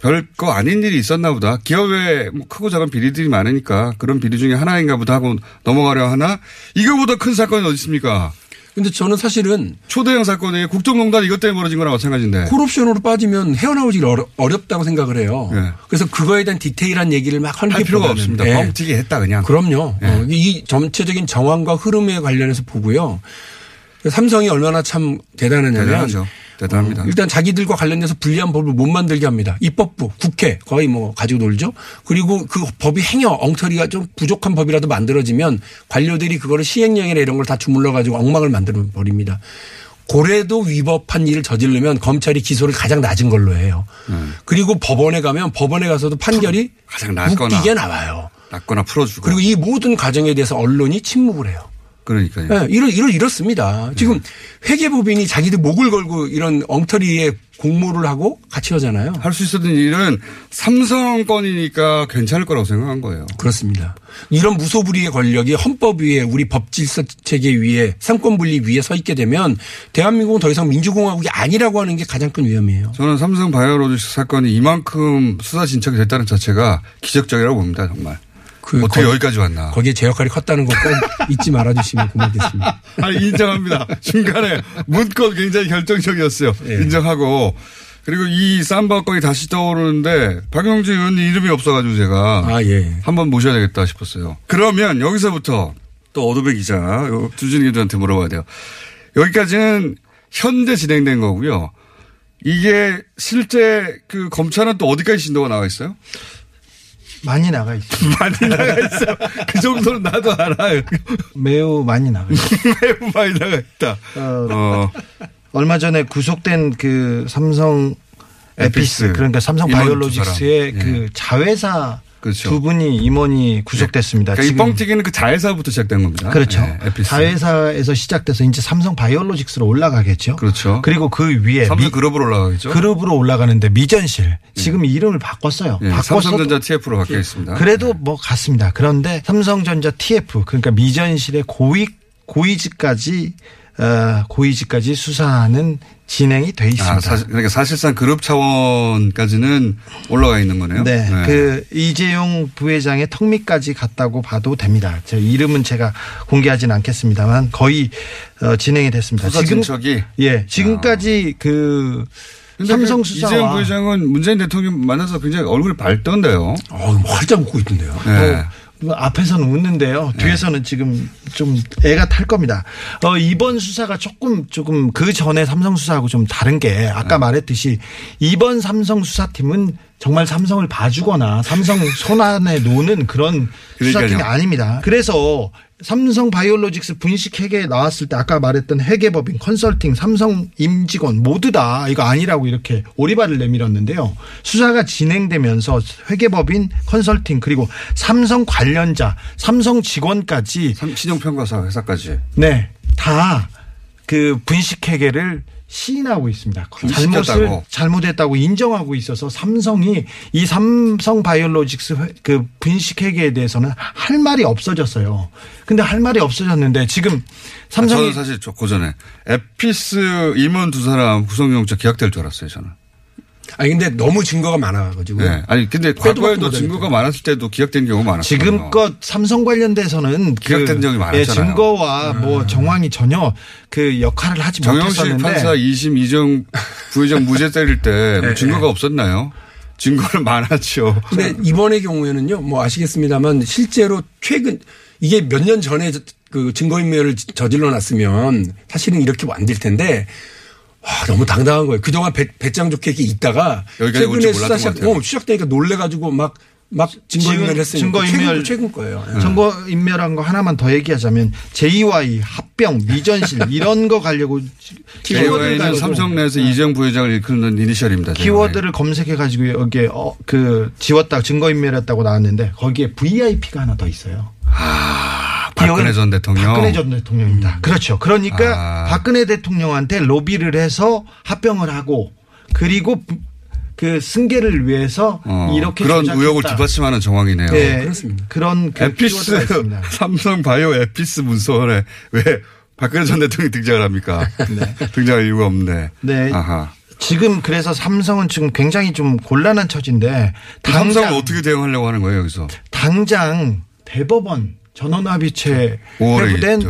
별거 아닌 일이 있었나 보다. 기업에 뭐 크고 작은 비리들이 많으니까 그런 비리 중에 하나인가 보다 하고 넘어가려 하나 이거보다 큰 사건이 어디 있습니까? 근데 저는 사실은 초대형 사건이 국정농단 이것 때문에 벌어진 거랑 마찬가지인데. 콜옵션으로 빠지면 헤어나오기 어려, 어렵 다고 생각을 해요. 네. 그래서 그거에 대한 디테일한 얘기를 막 하는 할게 필요가 없습니다. 예. 뻥튀기 했다 그냥. 그럼요. 예. 어, 이 전체적인 정황과 흐름에 관련해서 보고요. 삼성이 얼마나 참 대단하냐면 대단하죠. 대단합니다. 어, 일단 자기들과 관련돼서 불리한 법을 못 만들게 합니다. 입법부, 국회 거의 뭐 가지고 놀죠. 그리고 그 법이 행여 엉터리가 좀 부족한 법이라도 만들어지면 관료들이 그거를 시행령이나 이런 걸 다 주물러 가지고 엉망을 만들어 버립니다. 고래도 위법한 일을 저지르면 검찰이 기소를 가장 낮은 걸로 해요. 그리고 법원에 가면 법원에 가서도 판결이 가장 낮거나. 웃기게 나와요. 낫거나 풀어주고. 그리고 이 모든 과정에 대해서 언론이 침묵을 해요. 그러니까요. 예, 이럴, 이럴, 이렇습니다. 지금 회계법인이 자기들 목을 걸고 이런 엉터리에 공모를 하고 같이 하잖아요. 할 수 있었던 일은 삼성 건이니까 괜찮을 거라고 생각한 거예요. 그렇습니다. 이런 무소불위의 권력이 헌법 위에 우리 법 질서 체계 위에 상권 분리 위에 서 있게 되면 대한민국은 더 이상 민주공화국이 아니라고 하는 게 가장 큰 위험이에요. 저는 삼성 바이오로직스 사건이 이만큼 수사 진척이 됐다는 자체가 기적적이라고 봅니다. 정말. 그 어떻게 거- 여기까지 왔나. 거기에 제 역할이 컸다는 거 꼭 잊지 말아주시면 고맙겠습니다. 아니, 인정합니다. 중간에 문건 굉장히 결정적이었어요. 예. 인정하고. 그리고 이 쌈바 건이 다시 떠오르는데 박영진 의원님 이름이 없어가지고 제가 아, 예. 한번 모셔야 되겠다 싶었어요. 그러면 여기서부터 또 어도배 기자, 요 주진 기자한테 물어봐야 돼요. 여기까지는 현재 진행된 거고요. 이게 실제 그 검찰은 또 어디까지 신도가 나와 있어요? 많이 나가 있어요. 많이 나가 있어요. 그 정도는 나도 알아요. 매우 많이 나가 있어요. 매우 많이 나가 있다. 어, 어, 얼마 전에 구속된 그 삼성 에피스, 에피스. 그러니까 삼성 임원 두 바이오로직스의 사람. 그 자회사 그렇죠. 두 분이 임원이 구속됐습니다. 그러니까 이 뻥튀기는 그 자회사부터 시작된 겁니다. 그렇죠. 네. 자회사에서 시작돼서 이제 삼성 바이오로직스로 올라가겠죠. 그렇죠. 그리고 그 위에 삼성 미- 그룹으로 올라가겠죠. 그룹으로 올라가는데 미전실 지금 이름을 바꿨어요. 예, 바꿨어. 삼성전자 TF로 바뀌어 있습니다. 그래도 뭐 같습니다. 그런데 삼성전자 TF 그러니까 미전실의 고위 고위직까지 어, 고위직까지 수사하는 진행이 돼 있습니다. 아, 사실, 그러니까 사실상 그룹 차원까지는 올라가 있는 거네요. 네, 그 이재용 부회장의 턱밑까지 갔다고 봐도 됩니다. 저 이름은 제가 공개하지는 않겠습니다만 거의 어, 진행이 됐습니다. 수사 진척이? 예, 지금까지 그 근데 삼성 그 이재용 부회장은 문재인 대통령 만나서 굉장히 얼굴이 밝던데요. 어, 뭐 활짝 웃고 있던데요. 네. 뭐 앞에서는 웃는데요. 뒤에서는 지금 좀 애가 탈 겁니다. 어, 이번 수사가 조금 조금 그 전에 삼성 수사하고 좀 다른 게 아까 네. 말했듯이 이번 삼성 수사팀은 정말 삼성을 봐주거나 삼성 손안에 노는 그런 그러니까요. 수사팀이 아닙니다. 그래서 삼성 바이오로직스 분식 회계에 나왔을 때 아까 말했던 회계법인 컨설팅 삼성 임직원 모두 다 이거 아니라고 이렇게 오리발을 내밀었는데요. 수사가 진행되면서 회계법인 컨설팅 그리고 삼성 관련자 삼성 직원까지 삼- 신용평가사 회사까지. 네, 다 그 분식 회계를 시인하고 있습니다. 시켰다고. 잘못을 잘못했다고 인정하고 있어서 삼성이 이 삼성 바이오로직스 회- 그 분식 회계에 대해서는 할 말이 없어졌어요. 근데 할 말이 없어졌는데 지금 삼성이 저는 사실 저- 그 전에 에피스 임원 두 사람 구속영장 기각될 줄 알았어요, 저는. 아니 근데 너무 증거가 많아가지고 네. 아니, 근데 과거에도. 증거가 많았을 때도 기각된 경우가 많았어요. 지금껏 삼성 관련돼서는 기각된 적이 많았잖아요. 예, 증거와 뭐 정황이 전혀 그 역할을 하지 정영식 못했었는데 판사 2심 이정 부회장 무죄 때릴 때뭐 증거가 없었나요? 증거는 많았죠. 근데 이번의 경우에는요, 뭐 아시겠습니다만 실제로 최근 이게 몇 년 전에 저- 그 증거인멸을 저질러 놨으면 사실은 이렇게 안 될 텐데 와, 너무 당당한 거예요. 그동안 배, 배짱 좋게 이렇게 있다가 최근에 수사 것 시작. 어, 시작되니까 놀래가지고 막, 막 증거인멸 했으니까. 증거인멸 최근, 최근 거예요. 예. 증거 인멸한 거 하나만 더 얘기하자면 JY 합병 미전실 이런 거 가려고 가지고 삼성 내에서 이정 부회장을 일컫는 이니셜입니다. 키워드를 검색해 가지고 여기에 어, 그 지웠다 증거 인멸했다고 나왔는데 거기에 VIP가 하나 더 있어요. 아, 박근혜 전 대통령. 박근혜 전 대통령입니다. 그렇죠. 그러니까 아. 박근혜 대통령한테 로비를 해서 합병을 하고 그리고 부- 그 승계를 위해서 어, 이렇게 그런 조작했다. 의혹을 뒷받침하는 정황이네요. 네, 그렇습니다. 그런 그 에피스 키워드가 있습니다. 삼성 바이오 에피스 문서원에 왜 박근혜 전 대통령이 등장을 합니까? 등장할 이유가 없네. 네. 아하. 지금 그래서 삼성은 지금 굉장히 좀 곤란한 처지인데 그 삼성은 당장 어떻게 대응하려고 하는 거예요 여기서? 당장 대법원 전원합의체 회부된.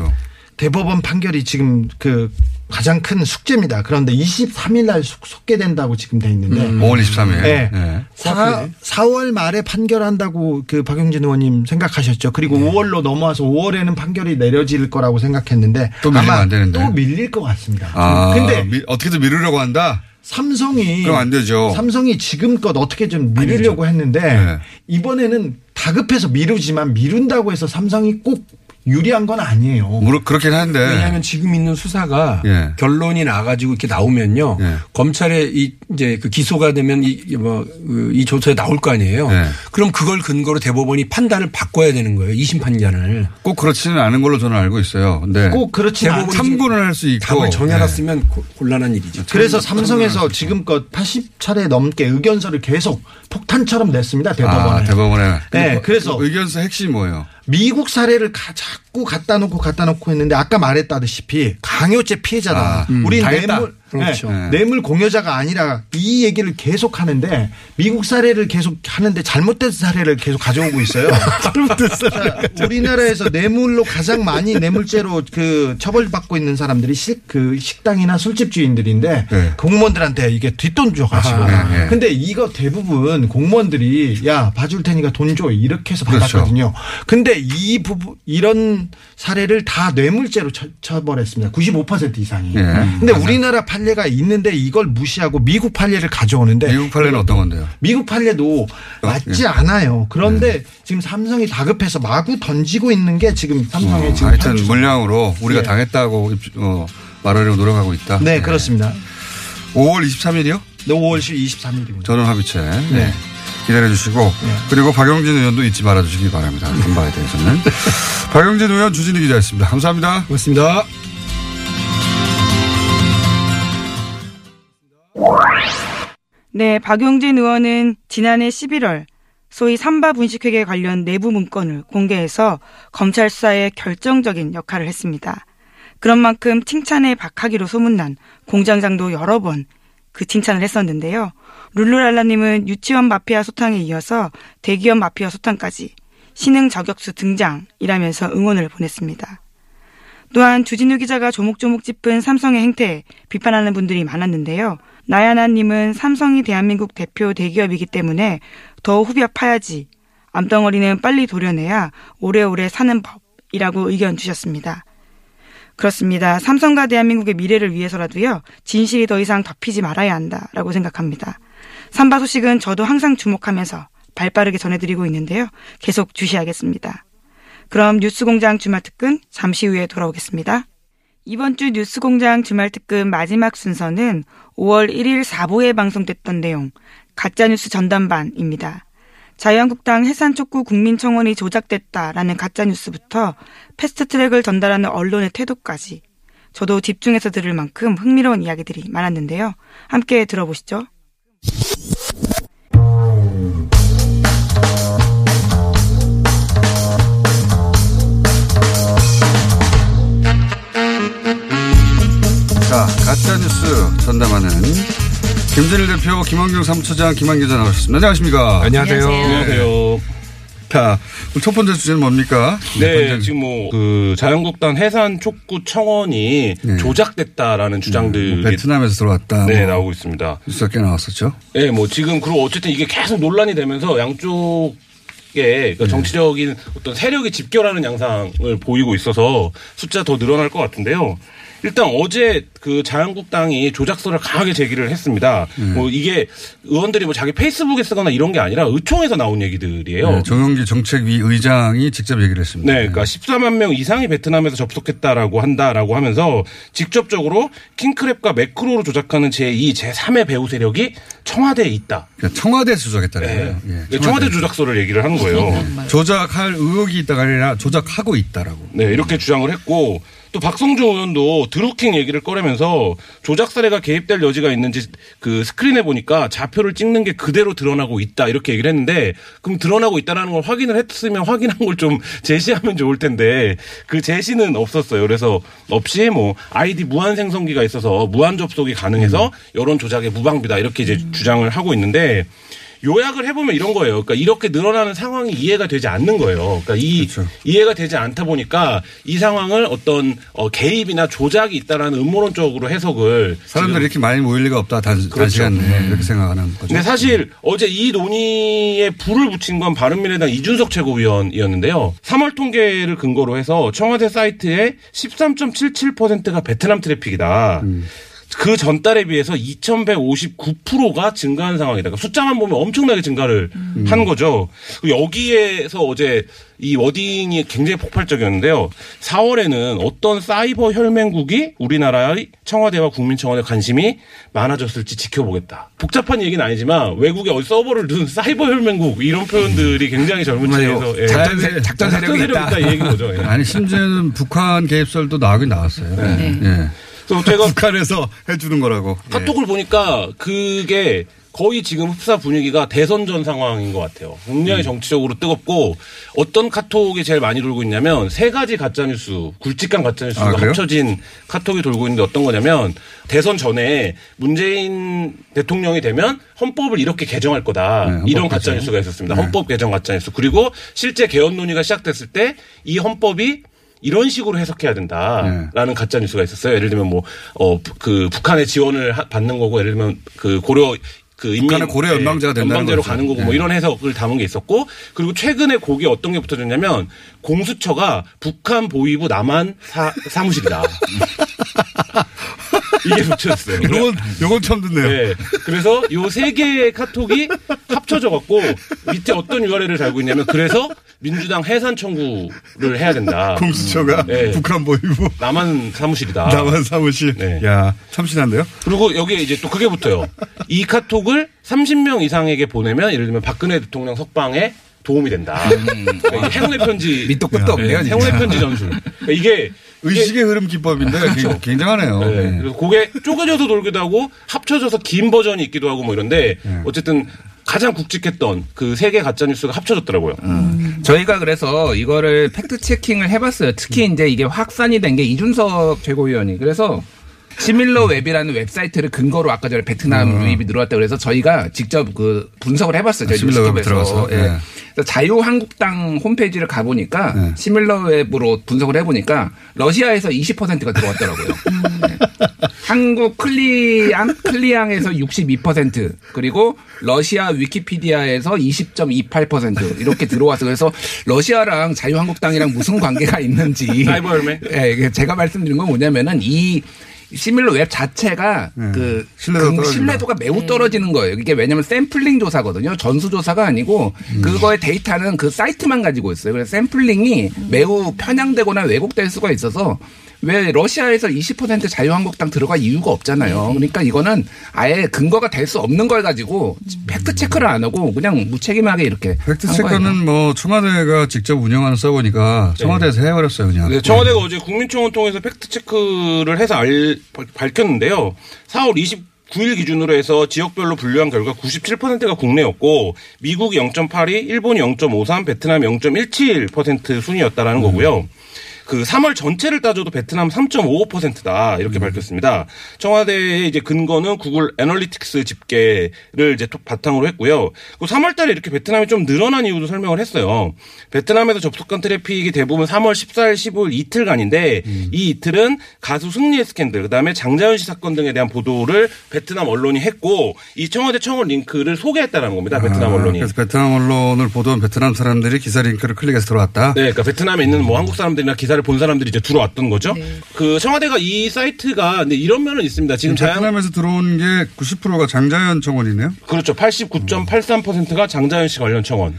대법원 판결이 지금 그 가장 큰 숙제입니다. 그런데 23일 날 속- 속개된다고 지금 돼 있는데 5월 23일. 네. 네. 4, 4월 말에 판결한다고 그 박용진 의원님 생각하셨죠. 그리고 5월로 넘어와서 5월에는 판결이 내려질 거라고 생각했는데 또 밀리면 아마 안 되는데. 또 밀릴 것 같습니다. 아, 근데 미- 어떻게든 미루려고 한다. 삼성이 그럼 안 되죠. 삼성이 지금껏 어떻게 좀 미루려고 했는데 네. 이번에는 다급해서 미루지만 미룬다고 해서 삼성이 꼭 유리한 건 아니에요. 뭐 그렇긴 한데. 왜냐하면 지금 있는 수사가 예. 결론이 나가지고 이렇게 나오면요. 예. 검찰에 이 이제 그 기소가 되면 이 뭐이 조서에 나올 거 아니에요. 예. 그럼 그걸 근거로 대법원이 판단을 바꿔야 되는 거예요. 2심 판단을. 꼭 그렇지는 않은 걸로 저는 알고 있어요. 근데 꼭 그렇지 않 대법원이 참고는 할 수 있고. 답을 네. 정해놨으면 고- 곤란한 일이죠. 그래서 삼성에서 지금껏 80차례 넘게 의견서를 계속 폭탄처럼 냈습니다. 대법원에. 아, 대법원에. 네, 그 그래서 의견서 핵심이 뭐예요? 미국 사례를 가, 자꾸 갖다 놓고 갖다 놓고 했는데 아까 말했다시피 강요죄 피해자다. 아, 우리 당했다. 뇌물 그렇죠. 네, 뇌물 공여자가 아니라 이 얘기를 계속 하는데 미국 사례를 계속 하는데 잘못된 사례를 계속 가져오고 있어요. 잘못된 사례. 우리나라에서 뇌물로 가장 많이 뇌물죄로 그 처벌받고 있는 사람들이 식, 그 식당이나 술집 주인들인데 네. 공무원들한테 이게 뒷돈 줘가지고. 아, 네, 네. 근데 이거 대부분 공무원들이 야 봐줄 테니까 돈 줘 이렇게 해서 그렇죠. 받았거든요. 근데 이 부분 이런 사례를 다 뇌물죄로 처, 처벌했습니다. 95% 이상이. 예. 근데 우리나라 판 례가 있는데 이걸 무시하고 미국 판례를 가져오는데 미국 판례는 어떤 건데요? 미국 판례도 맞지 않아요. 그런데 지금 삼성이 다급해서 마구 던지고 있는 게 지금 삼성의 지금 어, 하여튼 현실. 물량으로 우리가 예. 당했다고 입- 어, 말하려고 노력하고 있다. 네 그렇습니다. 5월 23일이요? 네, 5월 23일입니다. 전원 합의체. 네. 기다려 주시고 그리고 박용진 의원도 잊지 말아 주시기 바랍니다. 금바에 대해서는. 박용진 의원 주진희 기자였습니다. 감사합니다. 고맙습니다. 네, 박용진 의원은 지난해 11월 소위 삼바 분식회계 관련 내부 문건을 공개해서 검찰 수사에 결정적인 역할을 했습니다. 그런 만큼 칭찬에 박하기로 소문난 공장장도 여러 번 그 칭찬을 했었는데요. 룰루랄라님은 유치원 마피아 소탕에 이어서 대기업 마피아 소탕까지 신흥 저격수 등장이라면서 응원을 보냈습니다. 또한 주진우 기자가 조목조목 짚은 삼성의 행태에 비판하는 분들이 많았는데요. 나야나님은 삼성이 대한민국 대표 대기업이기 때문에 더 후벼 파야지. 암덩어리는 빨리 도려내야 오래오래 사는 법이라고 의견 주셨습니다. 그렇습니다. 삼성과 대한민국의 미래를 위해서라도요. 진실이 더 이상 덮이지 말아야 한다라고 생각합니다. 삼바 소식은 저도 항상 주목하면서 발 빠르게 전해드리고 있는데요. 계속 주시하겠습니다. 그럼 뉴스 공장 주말 특근 잠시 후에 돌아오겠습니다. 이번 주 뉴스공장 주말 특근 마지막 순서는 5월 1일 4부에 방송됐던 내용 가짜뉴스 전담반입니다. 자유한국당 해산촉구 국민청원이 조작됐다라는 가짜뉴스부터 패스트트랙을 전달하는 언론의 태도까지 저도 집중해서 들을 만큼 흥미로운 이야기들이 많았는데요. 함께 들어보시죠. 자, 가짜뉴스 전담하는 김진일 대표, 김원경 사무처장, 김한 기자 나오셨습니다. 안녕하십니까. 안녕하세요. 안녕하세요. 자, 오늘 첫 번째 주제는 뭡니까? 네, 번째 지금 뭐 그 자유한국당 해산 촉구 청원이 네. 조작됐다라는 주장들이 뭐 베트남에서 들어왔다. 네 뭐 나오고 있습니다. 뉴스가 꽤 나왔었죠. 네, 뭐 지금 그리고 어쨌든 이게 계속 논란이 되면서 양쪽 에 네. 정치적인 어떤 세력이 집결하는 양상을 보이고 있어서 숫자 더 늘어날 것 같은데요. 일단 어제 그 자유한국당이 조작서를 강하게 제기를 했습니다. 네. 뭐 이게 의원들이 뭐 자기 페이스북에 쓰거나 이런 게 아니라 의총에서 나온 얘기들이에요. 네, 정영기 정책위 의장이 직접 얘기를 했습니다. 네, 그러니까 14만 명 이상이 베트남에서 접속했다라고 한다라고 하면서 직접적으로 킹크랩과 매크로로 조작하는 제2, 제3의 배후 세력이 청와대에 있다. 그러니까 청와대에서 조작했다는 네. 거예요. 예, 네, 청와대 조작서를 얘기를 하는 거예요. 조작할 의혹이 있다가 아니라 조작하고 있다라고. 네, 이렇게 주장을 했고 또 박성중 의원도 드루킹 얘기를 꺼내면서 조작 사례가 개입될 여지가 있는지 그 스크린에 보니까 좌표를 찍는 게 그대로 드러나고 있다 이렇게 얘기를 했는데 그럼 드러나고 있다라는 걸 확인을 했으면 확인한 걸 좀 제시하면 좋을 텐데 그 제시는 없었어요. 그래서 없이 뭐 아이디 무한 생성기가 있어서 무한 접속이 가능해서 여론 조작의 무방비다 이렇게 이제 주장을 하고 있는데 요약을 해보면 이런 거예요. 그러니까 이렇게 늘어나는 상황이 이해가 되지 않는 거예요. 그러니까 이 그렇죠. 이해가 되지 않다 보니까 이 상황을 어떤 어, 개입이나 조작이 있다라는 음모론적으로 해석을 사람들이 이렇게 많이 모일 리가 없다 단, 그렇죠. 단시간 내에 이렇게 생각하는 거죠. 근데 사실 어제 이 논의에 불을 붙인 건 바른미래당 이준석 최고위원이었는데요. 3월 통계를 근거로 해서 청와대 사이트에 13.77%가 베트남 트래픽이다. 그 전달에 비해서 2,159%가 증가한 상황이다. 그러니까 숫자만 보면 엄청나게 증가를 한 거죠. 여기에서 어제 이 워딩이 굉장히 폭발적이었는데요. 4월에는 어떤 사이버 혈맹국이 우리나라의 청와대와 국민청원에 관심이 많아졌을지 지켜보겠다. 복잡한 얘기는 아니지만 외국에 어디 서버를 둔 사이버 혈맹국 이런 표현들이 굉장히 젊은 층에서 예. 작전 세- 작전 세력이 있다. 이 얘기인 거죠. 예. 아니 심지어는 북한 개입설도 나오긴 나왔어요. 네. 예. 그래서 제가 북한에서 해주는 거라고. 예. 카톡을 보니까 그게 거의 지금 흡사 분위기가 대선 전 상황인 것 같아요. 음. 굉장히 정치적으로 뜨겁고 어떤 카톡이 제일 많이 돌고 있냐면 세 가지 가짜뉴스, 굵직한 가짜뉴스가 아? 합쳐진 카톡이 돌고 있는데 어떤 거냐면 대선 전에 문재인 대통령이 되면 헌법을 이렇게 개정할 거다. 네, 이런. 가짜뉴스가 있었습니다. 네. 헌법 개정 가짜뉴스. 그리고 실제 개헌 논의가 시작됐을 때 이 헌법이 이런 식으로 해석해야 된다라는 가짜 뉴스가 있었어요. 예를 들면 뭐어그 북한의 지원을 하- 받는 거고 예를 들면 그 고려 그 인민 북한의 고려 연방제가 된다는 연방제로 거죠. 가는 거고 뭐 예. 이런 해석을 담은 게 있었고 그리고 최근에 거기에 어떤 게 붙어졌냐면 공수처가 북한 보위부 남한 사, 사무실이다. 이게 붙였어요. 요건, 요건 처음 듣네요. 네. 그래서 요 세 개의 카톡이 합쳐져 갖고 밑에 어떤 URL을 달고 있냐면 그래서 민주당 해산 청구를 해야 된다. 공수처가 네. 북한 보이고 남한 사무실이다. 남한 사무실. 네. 야 참신한데요? 그리고 여기에 이제 또 그게 붙어요. 이 카톡을 30명 이상에게 보내면 예를 들면 박근혜 대통령 석방에 도움이 된다. 그러니까 이게 행운의 편지. 밑도 끝도 없네요. 네. 행운의 편지 전술. 그러니까 이게 의식의 흐름 기법인데 굉장히 굉장하네요. 네. 네. 그래서 그게 쪼개져서 돌기도 하고 합쳐져서 긴 버전이 있기도 하고 뭐 이런데 네. 어쨌든 가장 굵직했던 그 세 개 가짜 뉴스가 합쳐졌더라고요. 저희가 그래서 이거를 fact checking을 해봤어요. 특히 이제 이게 확산이 된 게 이준석 최고위원이 그래서 SimilarWeb이라는 웹사이트를 근거로 아까 전에 베트남 유입이 늘어났다 그래서 저희가 직접 그 분석을 해봤어요. 저희 아, SimilarWeb에 뉴스톱에서. 들어가서? 예. 예. 자유한국당 홈페이지를 가보니까 예. SimilarWeb으로 분석을 해보니까 러시아에서 20%가 들어왔더라고요. 네. 한국 클리앙 클리앙에서 62% 그리고 러시아 위키피디아에서 20.28% 이렇게 들어와서 그래서 러시아랑 자유한국당이랑 무슨 관계가 있는지? 예, 이게 제가 말씀드린 건 뭐냐면은 이 SimilarWeb 자체가 그 신뢰도가 그. 신뢰도가 매우 떨어지는 거예요. 이게 왜냐면 샘플링 조사거든요. 전수 조사가 아니고 그거의 데이터는 그 사이트만 가지고 있어요. 그래서 샘플링이 매우 편향되거나 왜곡될 수가 있어서 왜 러시아에서 20% 자유한국당 들어갈 이유가 없잖아요. 그러니까 이거는 아예 근거가 될 수 없는 걸 가지고 팩트 체크를 안 하고 그냥 무책임하게 이렇게 팩트. 체크는 뭐 청와대가 직접 운영하는 서버니까 청와대에서 해버렸어요 그냥. 네, 청와대가 어제 국민청원 통해서 팩트 체크를 해서 알, 밝혔는데요. 4월 29일 기준으로 해서 지역별로 분류한 결과 97%가 국내였고 미국이 0.82, 일본이 0.53, 베트남이 0.17% 순이었다라는 거고요. 그 3월 전체를 따져도 베트남 3.55%다 이렇게 밝혔습니다. 청와대의 이제 근거는 구글 애널리틱스 집계를 이제 톡 바탕으로 했고요. 그 3월달에 이렇게 베트남이 좀 늘어난 이유도 설명을 했어요. 베트남에서 접속한 트래픽이 대부분 3월 14일, 15일 이틀간인데 이 이틀은 가수 승리의 스캔들, 그다음에 장자연 씨 사건 등에 대한 보도를 베트남 언론이 했고 이 청와대 청원 링크를 소개했다라는 겁니다. 베트남 아, 언론이. 그래서 베트남 언론을 보던 베트남 사람들이 기사 링크를 클릭해서 들어왔다. 네, 그러니까 베트남에 있는 뭐 한국 사람들이나 기사 를 본 사람들이 이제 들어왔던 거죠. 그 청와대가 이 사이트가 근데 이런 면은 있습니다. 지금 자연 베트남에서 들어온 게 90%가 장자연 청원이네요. 그렇죠. 89.83%가 장자연 씨 관련 청원.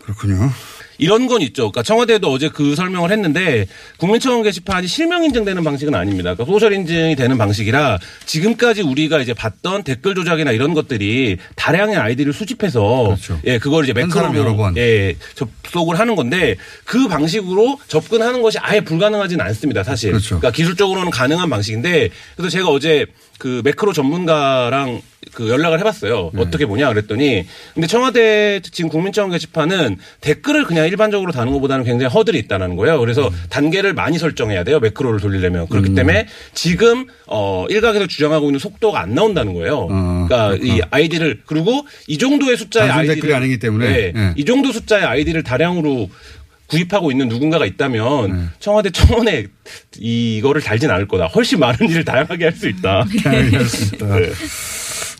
그렇군요. 이런 건 있죠. 그러니까 청와대도 어제 그 설명을 했는데 국민청원 게시판이 실명 인증되는 방식은 아닙니다. 그러니까 소셜 인증이 되는 방식이라 지금까지 우리가 이제 봤던 댓글 조작이나 이런 것들이 다량의 아이디를 수집해서 그렇죠. 예 그걸 이제 한 사람 여러 번. 예 접속을 하는 건데 그 방식으로 접근하는 것이 아예 불가능하지는 않습니다. 사실. 그렇죠. 그러니까 기술적으로는 가능한 방식인데 그래서 제가 어제 그 매크로 전문가랑 그 연락을 해봤어요. 네. 어떻게 보냐 그랬더니 근데 청와대 지금 국민청원 게시판은 댓글을 그냥 일반적으로 다는 것보다는 굉장히 허들이 있다는 거예요. 그래서 음. 단계를 많이 설정해야 돼요. 매크로를 돌리려면 그렇기 때문에 지금 어 일각에서 주장하고 있는 속도가 안 나온다는 거예요. 어, 그러니까 이 아이디를 그리고 이 정도의 숫자의 단순 아이디를 댓글이 아니기 때문에. 네, 예. 이 정도 숫자의 아이디를 다량으로 구입하고 있는 누군가가 있다면 네. 청와대 청원에 이거를 달진 않을 거다. 훨씬 많은 일을 다양하게 할 수 있다. 다양할 수 있다.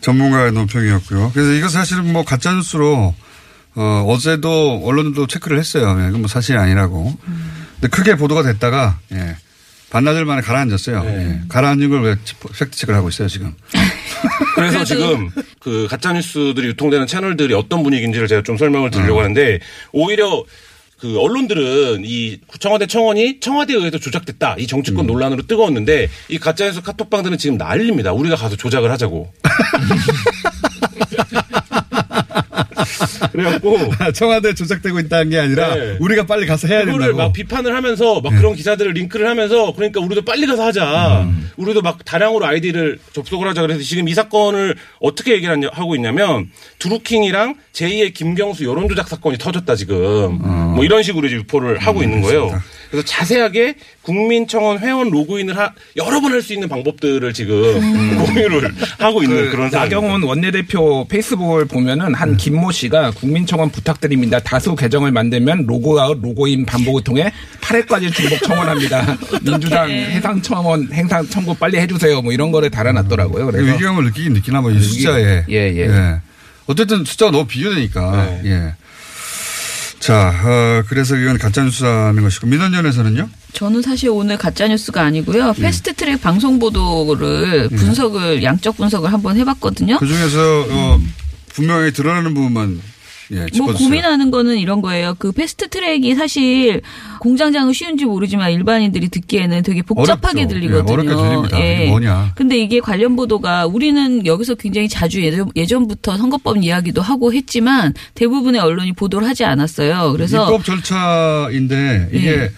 전문가의 논평이었고요. 그래서 이거 사실은 뭐 가짜 뉴스로 어, 어제도 언론도 체크를 했어요. 예, 이건 뭐 사실이 아니라고. 근데 크게 보도가 됐다가 예, 반나절 만에 가라앉았어요. 예, 가라앉은 걸 왜 팩트 체크를 하고 있어요 지금. 그래서 지금 그 가짜 뉴스들이 유통되는 채널들이 어떤 분위기인지를 제가 좀 설명을 드리려고 어. 하는데 오히려 그 언론들은 이 청와대 청원이 청와대에 의해서 조작됐다 이 음. 정치권 논란으로 뜨거웠는데 이 가짜 뉴스 카톡방들은 지금 난립니다. 우리가 가서 조작을 하자고. 그래갖고 청와대 조작되고 있다는 게 아니라 네. 우리가 빨리 가서 해야 된다고. 막 비판을 하면서 네. 막 그런 기사들을 링크를 하면서 그러니까 우리도 빨리 가서 하자. 음. 우리도 막 다량으로 아이디를 접속을 하자. 그래서 지금 이 사건을 어떻게 얘기를 하고 있냐면 두루킹이랑 제2의 김경수 여론조작 사건이 터졌다 지금. 어. 뭐 이런 식으로 이제 유포를 하고 음, 있는 거예요. 그래서 자세하게 국민청원 회원 로그인을 하- 여러 번 할 수 있는 방법들을 지금 공유를 하고 있는 그런. 그 나경원 원내대표 페이스북을 보면은 한 김모 씨가 국민청원 부탁드립니다. 다수 계정을 만들면 로그아웃, 로그인 반복을 통해 8회까지 중복 청원합니다. 민주당 해산 청원 해산 청구 빨리 해주세요. 뭐 이런 거를 달아놨더라고요. 그래서 위기감을 느끼긴 느끼나 봐요. 이 숫자에. 예, 예. 어쨌든 숫자가 너무 비교되니까. 네. 예. 자, 어, 그래서 이건 가짜뉴스라는 것이고, 민언련에서는요? 저는 사실 오늘 가짜 뉴스가 아니고요. 예. 패스트 트랙 방송 보도를 분석을 양적 분석을 한번 해봤거든요. 그 중에서, 어, 분명히 드러나는 부분만, 예, 뭐. 고민하는 거는 이런 거예요. 그 패스트 트랙이 사실 공장장은 쉬운지 모르지만 일반인들이 듣기에는 되게 복잡하게 어렵죠. 들리거든요. 예, 어렵게 들립니다. 이게 뭐냐. 근데 이게 관련 보도가 우리는 여기서 굉장히 자주 예전, 예전부터 선거법 이야기도 하고 했지만 대부분의 언론이 보도를 하지 않았어요. 그래서 입법 절차인데, 이게, 예.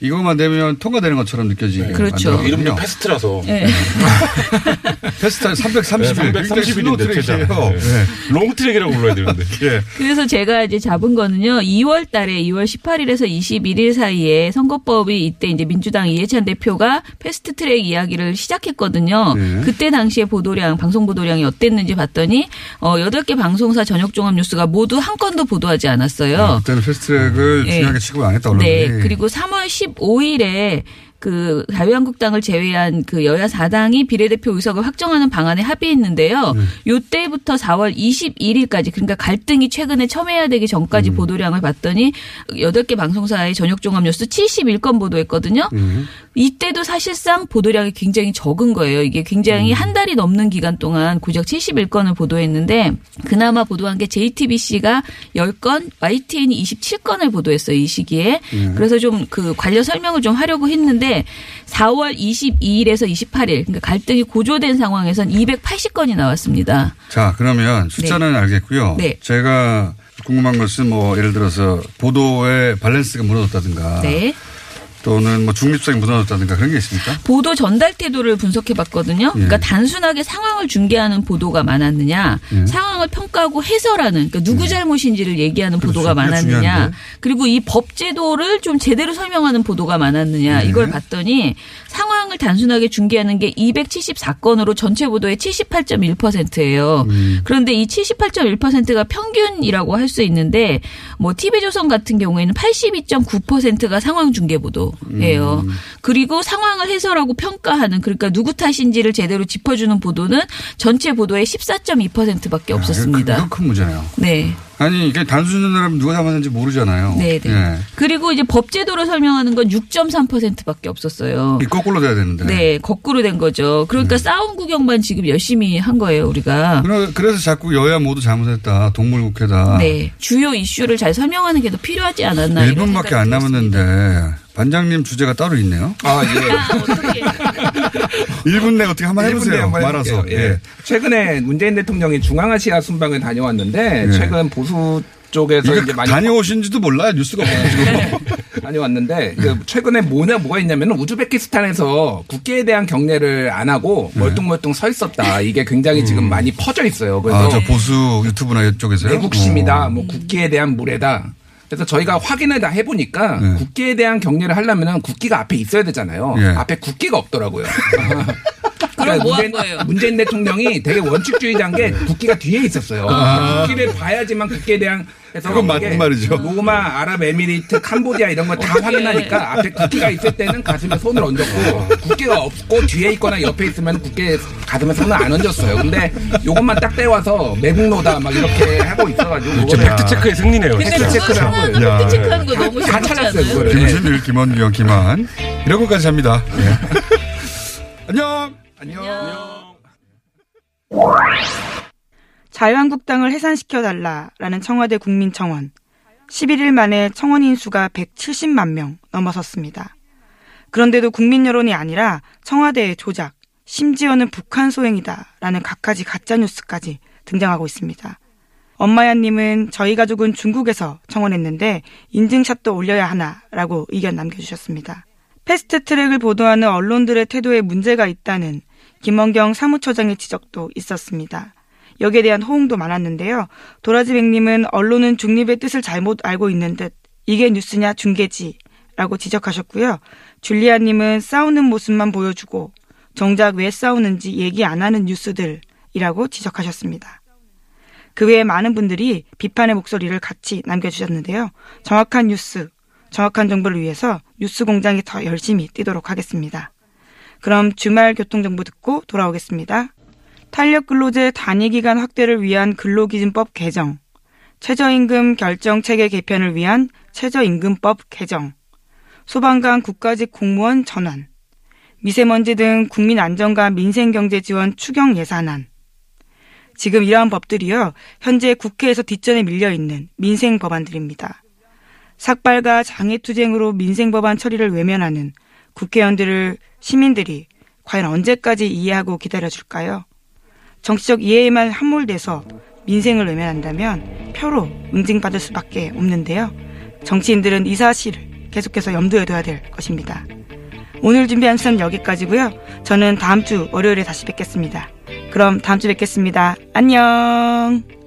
이것만 되면 통과되는 것처럼 느껴지게. 그렇죠. 만들어거든요. 이름도 패스트라서 예. 패스트 330일. 네, 330일인데 최장. 트랙이에요. 네. long track이라고 불러야 되는데. 예. 그래서 제가 이제 잡은 거는요. 2월 달에 2월 18일에서 21일 사이에 선거법이 이때 이제 민주당 이해찬 대표가 패스트 트랙 이야기를 시작했거든요. 네. 그때 당시에 보도량, 방송 보도량이 어땠는지 봤더니 어 8개 방송사 저녁 종합 뉴스가 모두 한 건도 보도하지 않았어요. 그때는 패스트트랙을 예. 중요하게 취급 안 했다, 언론들이. 네. 그리고 3월 15일에 그 자유한국당을 제외한 그 여야 4당이 비례대표 의석을 확정하는 방안에 합의했는데요. 요때부터 4월 21일까지 그러니까 갈등이 최근에 첨예화 되기 전까지 보도량을 봤더니 8개 방송사의 저녁 종합 뉴스 71건 보도했거든요. 이때도 사실상 보도량이 굉장히 적은 거예요. 이게 굉장히 한 달이 넘는 기간 동안 고작 71건을 보도했는데 그나마 보도한 게 JTBC가 10건, YTN이 27건을 보도했어요. 이 시기에. 그래서 좀 그 관련 설명을 좀 하려고 했는데 있는데 4월 22일에서 28일 그러니까 갈등이 고조된 상황에선 280건이 나왔습니다. 자, 그러면 숫자는 알겠고요. 네. 제가 궁금한 것은 뭐 예를 들어서 보도의 밸런스가 무너졌다든가 네. 또는 뭐 중립성이 무너졌다든가 그런 게 있습니까? 보도 전달 태도를 분석해 봤거든요. 그러니까 단순하게 상황을 중계하는 보도가 많았느냐, 예. 상황을 평가하고 해설하는, 그러니까 누구 잘못인지를 얘기하는 보도가 그게 많았느냐, 중요한데. 그리고 이 법 제도를 좀 제대로 설명하는 보도가 많았느냐, 네. 이걸 봤더니 상황을 단순하게 중계하는 게 274건으로 전체 보도의 78.1%예요. 그런데 이 78.1%가 평균이라고 할 수 있는데 뭐 TV조선 같은 경우에는 82.9%가 상황 중계 보도 예요. 그리고 상황을 해설하고 평가하는 그러니까 누구 탓인지를 제대로 짚어주는 보도는 전체 보도의 14.2%밖에 없었습니다. 이거 큰 문제네요. 네. 아니 이게 단순하면 누가 잘못했는지 모르잖아요. 네, 네. 예. 그리고 이제 법 제도를 설명하는 건 6.3%밖에 없었어요. 이 거꾸로 돼야 되는데. 네, 거꾸로 된 거죠. 그러니까 싸움 구경만 지금 열심히 한 거예요, 우리가. 그래- 그래서 자꾸 여야 모두 잘못했다. 동물국회다. 네. 주요 이슈를 잘 설명하는 게 더 필요하지 않았나. 이런 1분밖에 안 남았는데 반장님 주제가 따로 있네요. 아, 예. 들었습니다. 아, 어떻게. 1분 내 어떻게 한번 내에 해보세요. 한번 말아서. 예. 예. 최근에 문재인 대통령이 중앙아시아 순방을 다녀왔는데 예. 최근 보수 쪽에서 이제 많이 다녀오신지도 몰라요. 뉴스가 없어가지고. 다녀왔는데 그 최근에 뭐냐 뭐가 있냐면 우즈베키스탄에서 국기에 대한 경례를 안 하고 멀뚱멀뚱 서 있었다. 이게 굉장히 지금 많이 퍼져 있어요. 그래서 아, 저 보수 유튜브나 이쪽에서요? 내국심이다. 어. 뭐 국기에 대한 무례다. 그래서 저희가 확인을 다 해보니까 네. 국기에 대한 경례를 하려면 국기가 앞에 있어야 되잖아요. 예. 앞에 국기가 없더라고요. 그럼 뭐한 문재인, 거예요? 문재인 대통령이 되게 원칙주의자인 게 국기가 뒤에 있었어요. 국기를 봐야지만 국기에 대한 아. 그건 맞는 말이죠. 로마, 아랍에미리트, 캄보디아 이런 걸다 확인하니까 앞에 국기가 있을 때는 가슴에 손을 얹었고 국기가 없고 뒤에 있거나 옆에 있으면 국기에 가슴에 손을 안 얹었어요. 근데 요것만 딱 떼와서 매국노다 막 이렇게 하고 있어가지고 팩트 체크의 승리네요. 근데. 그거 체크를 거예요. 팩트 체크하는 거 너무 다 찾았어요? 그거를. 김준일, 김언경, 김완. 이런 것까지 합니다. 예. 안녕. 자유한국당을 해산시켜달라라는 청와대 국민청원. 11일 만에 청원 인수가 170만 명 넘어섰습니다. 그런데도 국민 여론이 아니라 청와대의 조작, 심지어는 북한 소행이다라는 갖가지 가짜 뉴스까지 등장하고 있습니다. 엄마야님은 저희 가족은 중국에서 청원했는데 인증샷도 올려야 하나라고 의견 남겨주셨습니다. 패스트 트랙을 보도하는 언론들의 태도에 문제가 있다는 김원경 사무처장의 지적도 있었습니다. 여기에 대한 호응도 많았는데요. 도라지백님은 언론은 중립의 뜻을 잘못 알고 있는 듯 이게 뉴스냐 중계지 라고 지적하셨고요. 줄리아님은 싸우는 모습만 보여주고 정작 왜 싸우는지 얘기 안 하는 뉴스들이라고 지적하셨습니다. 그 외에 많은 분들이 비판의 목소리를 같이 남겨주셨는데요. 정확한 뉴스, 정확한 정보를 위해서 뉴스 공장이 더 열심히 뛰도록 하겠습니다. 그럼 주말 교통정보 듣고 돌아오겠습니다. 탄력 근로제 단위 기간 확대를 위한 근로기준법 개정, 최저임금 결정 체계 개편을 위한 최저임금법 개정, 소방관 국가직 공무원 전환, 미세먼지 등 국민 안전과 민생 경제 지원 추경 예산안. 지금 이러한 법들이요, 현재 국회에서 뒷전에 밀려 있는 민생 법안들입니다. 삭발과 장애투쟁으로 민생 법안 처리를 외면하는 국회의원들을 시민들이 과연 언제까지 이해하고 기다려줄까요? 정치적 이해에만 함몰돼서 민생을 외면한다면 표로 응징받을 수밖에 없는데요. 정치인들은 이 사실을 계속해서 염두에 둬야 될 것입니다. 오늘 준비한 수는 여기까지고요. 저는 다음 주 월요일에 다시 뵙겠습니다. 그럼 다음 주 뵙겠습니다. 안녕.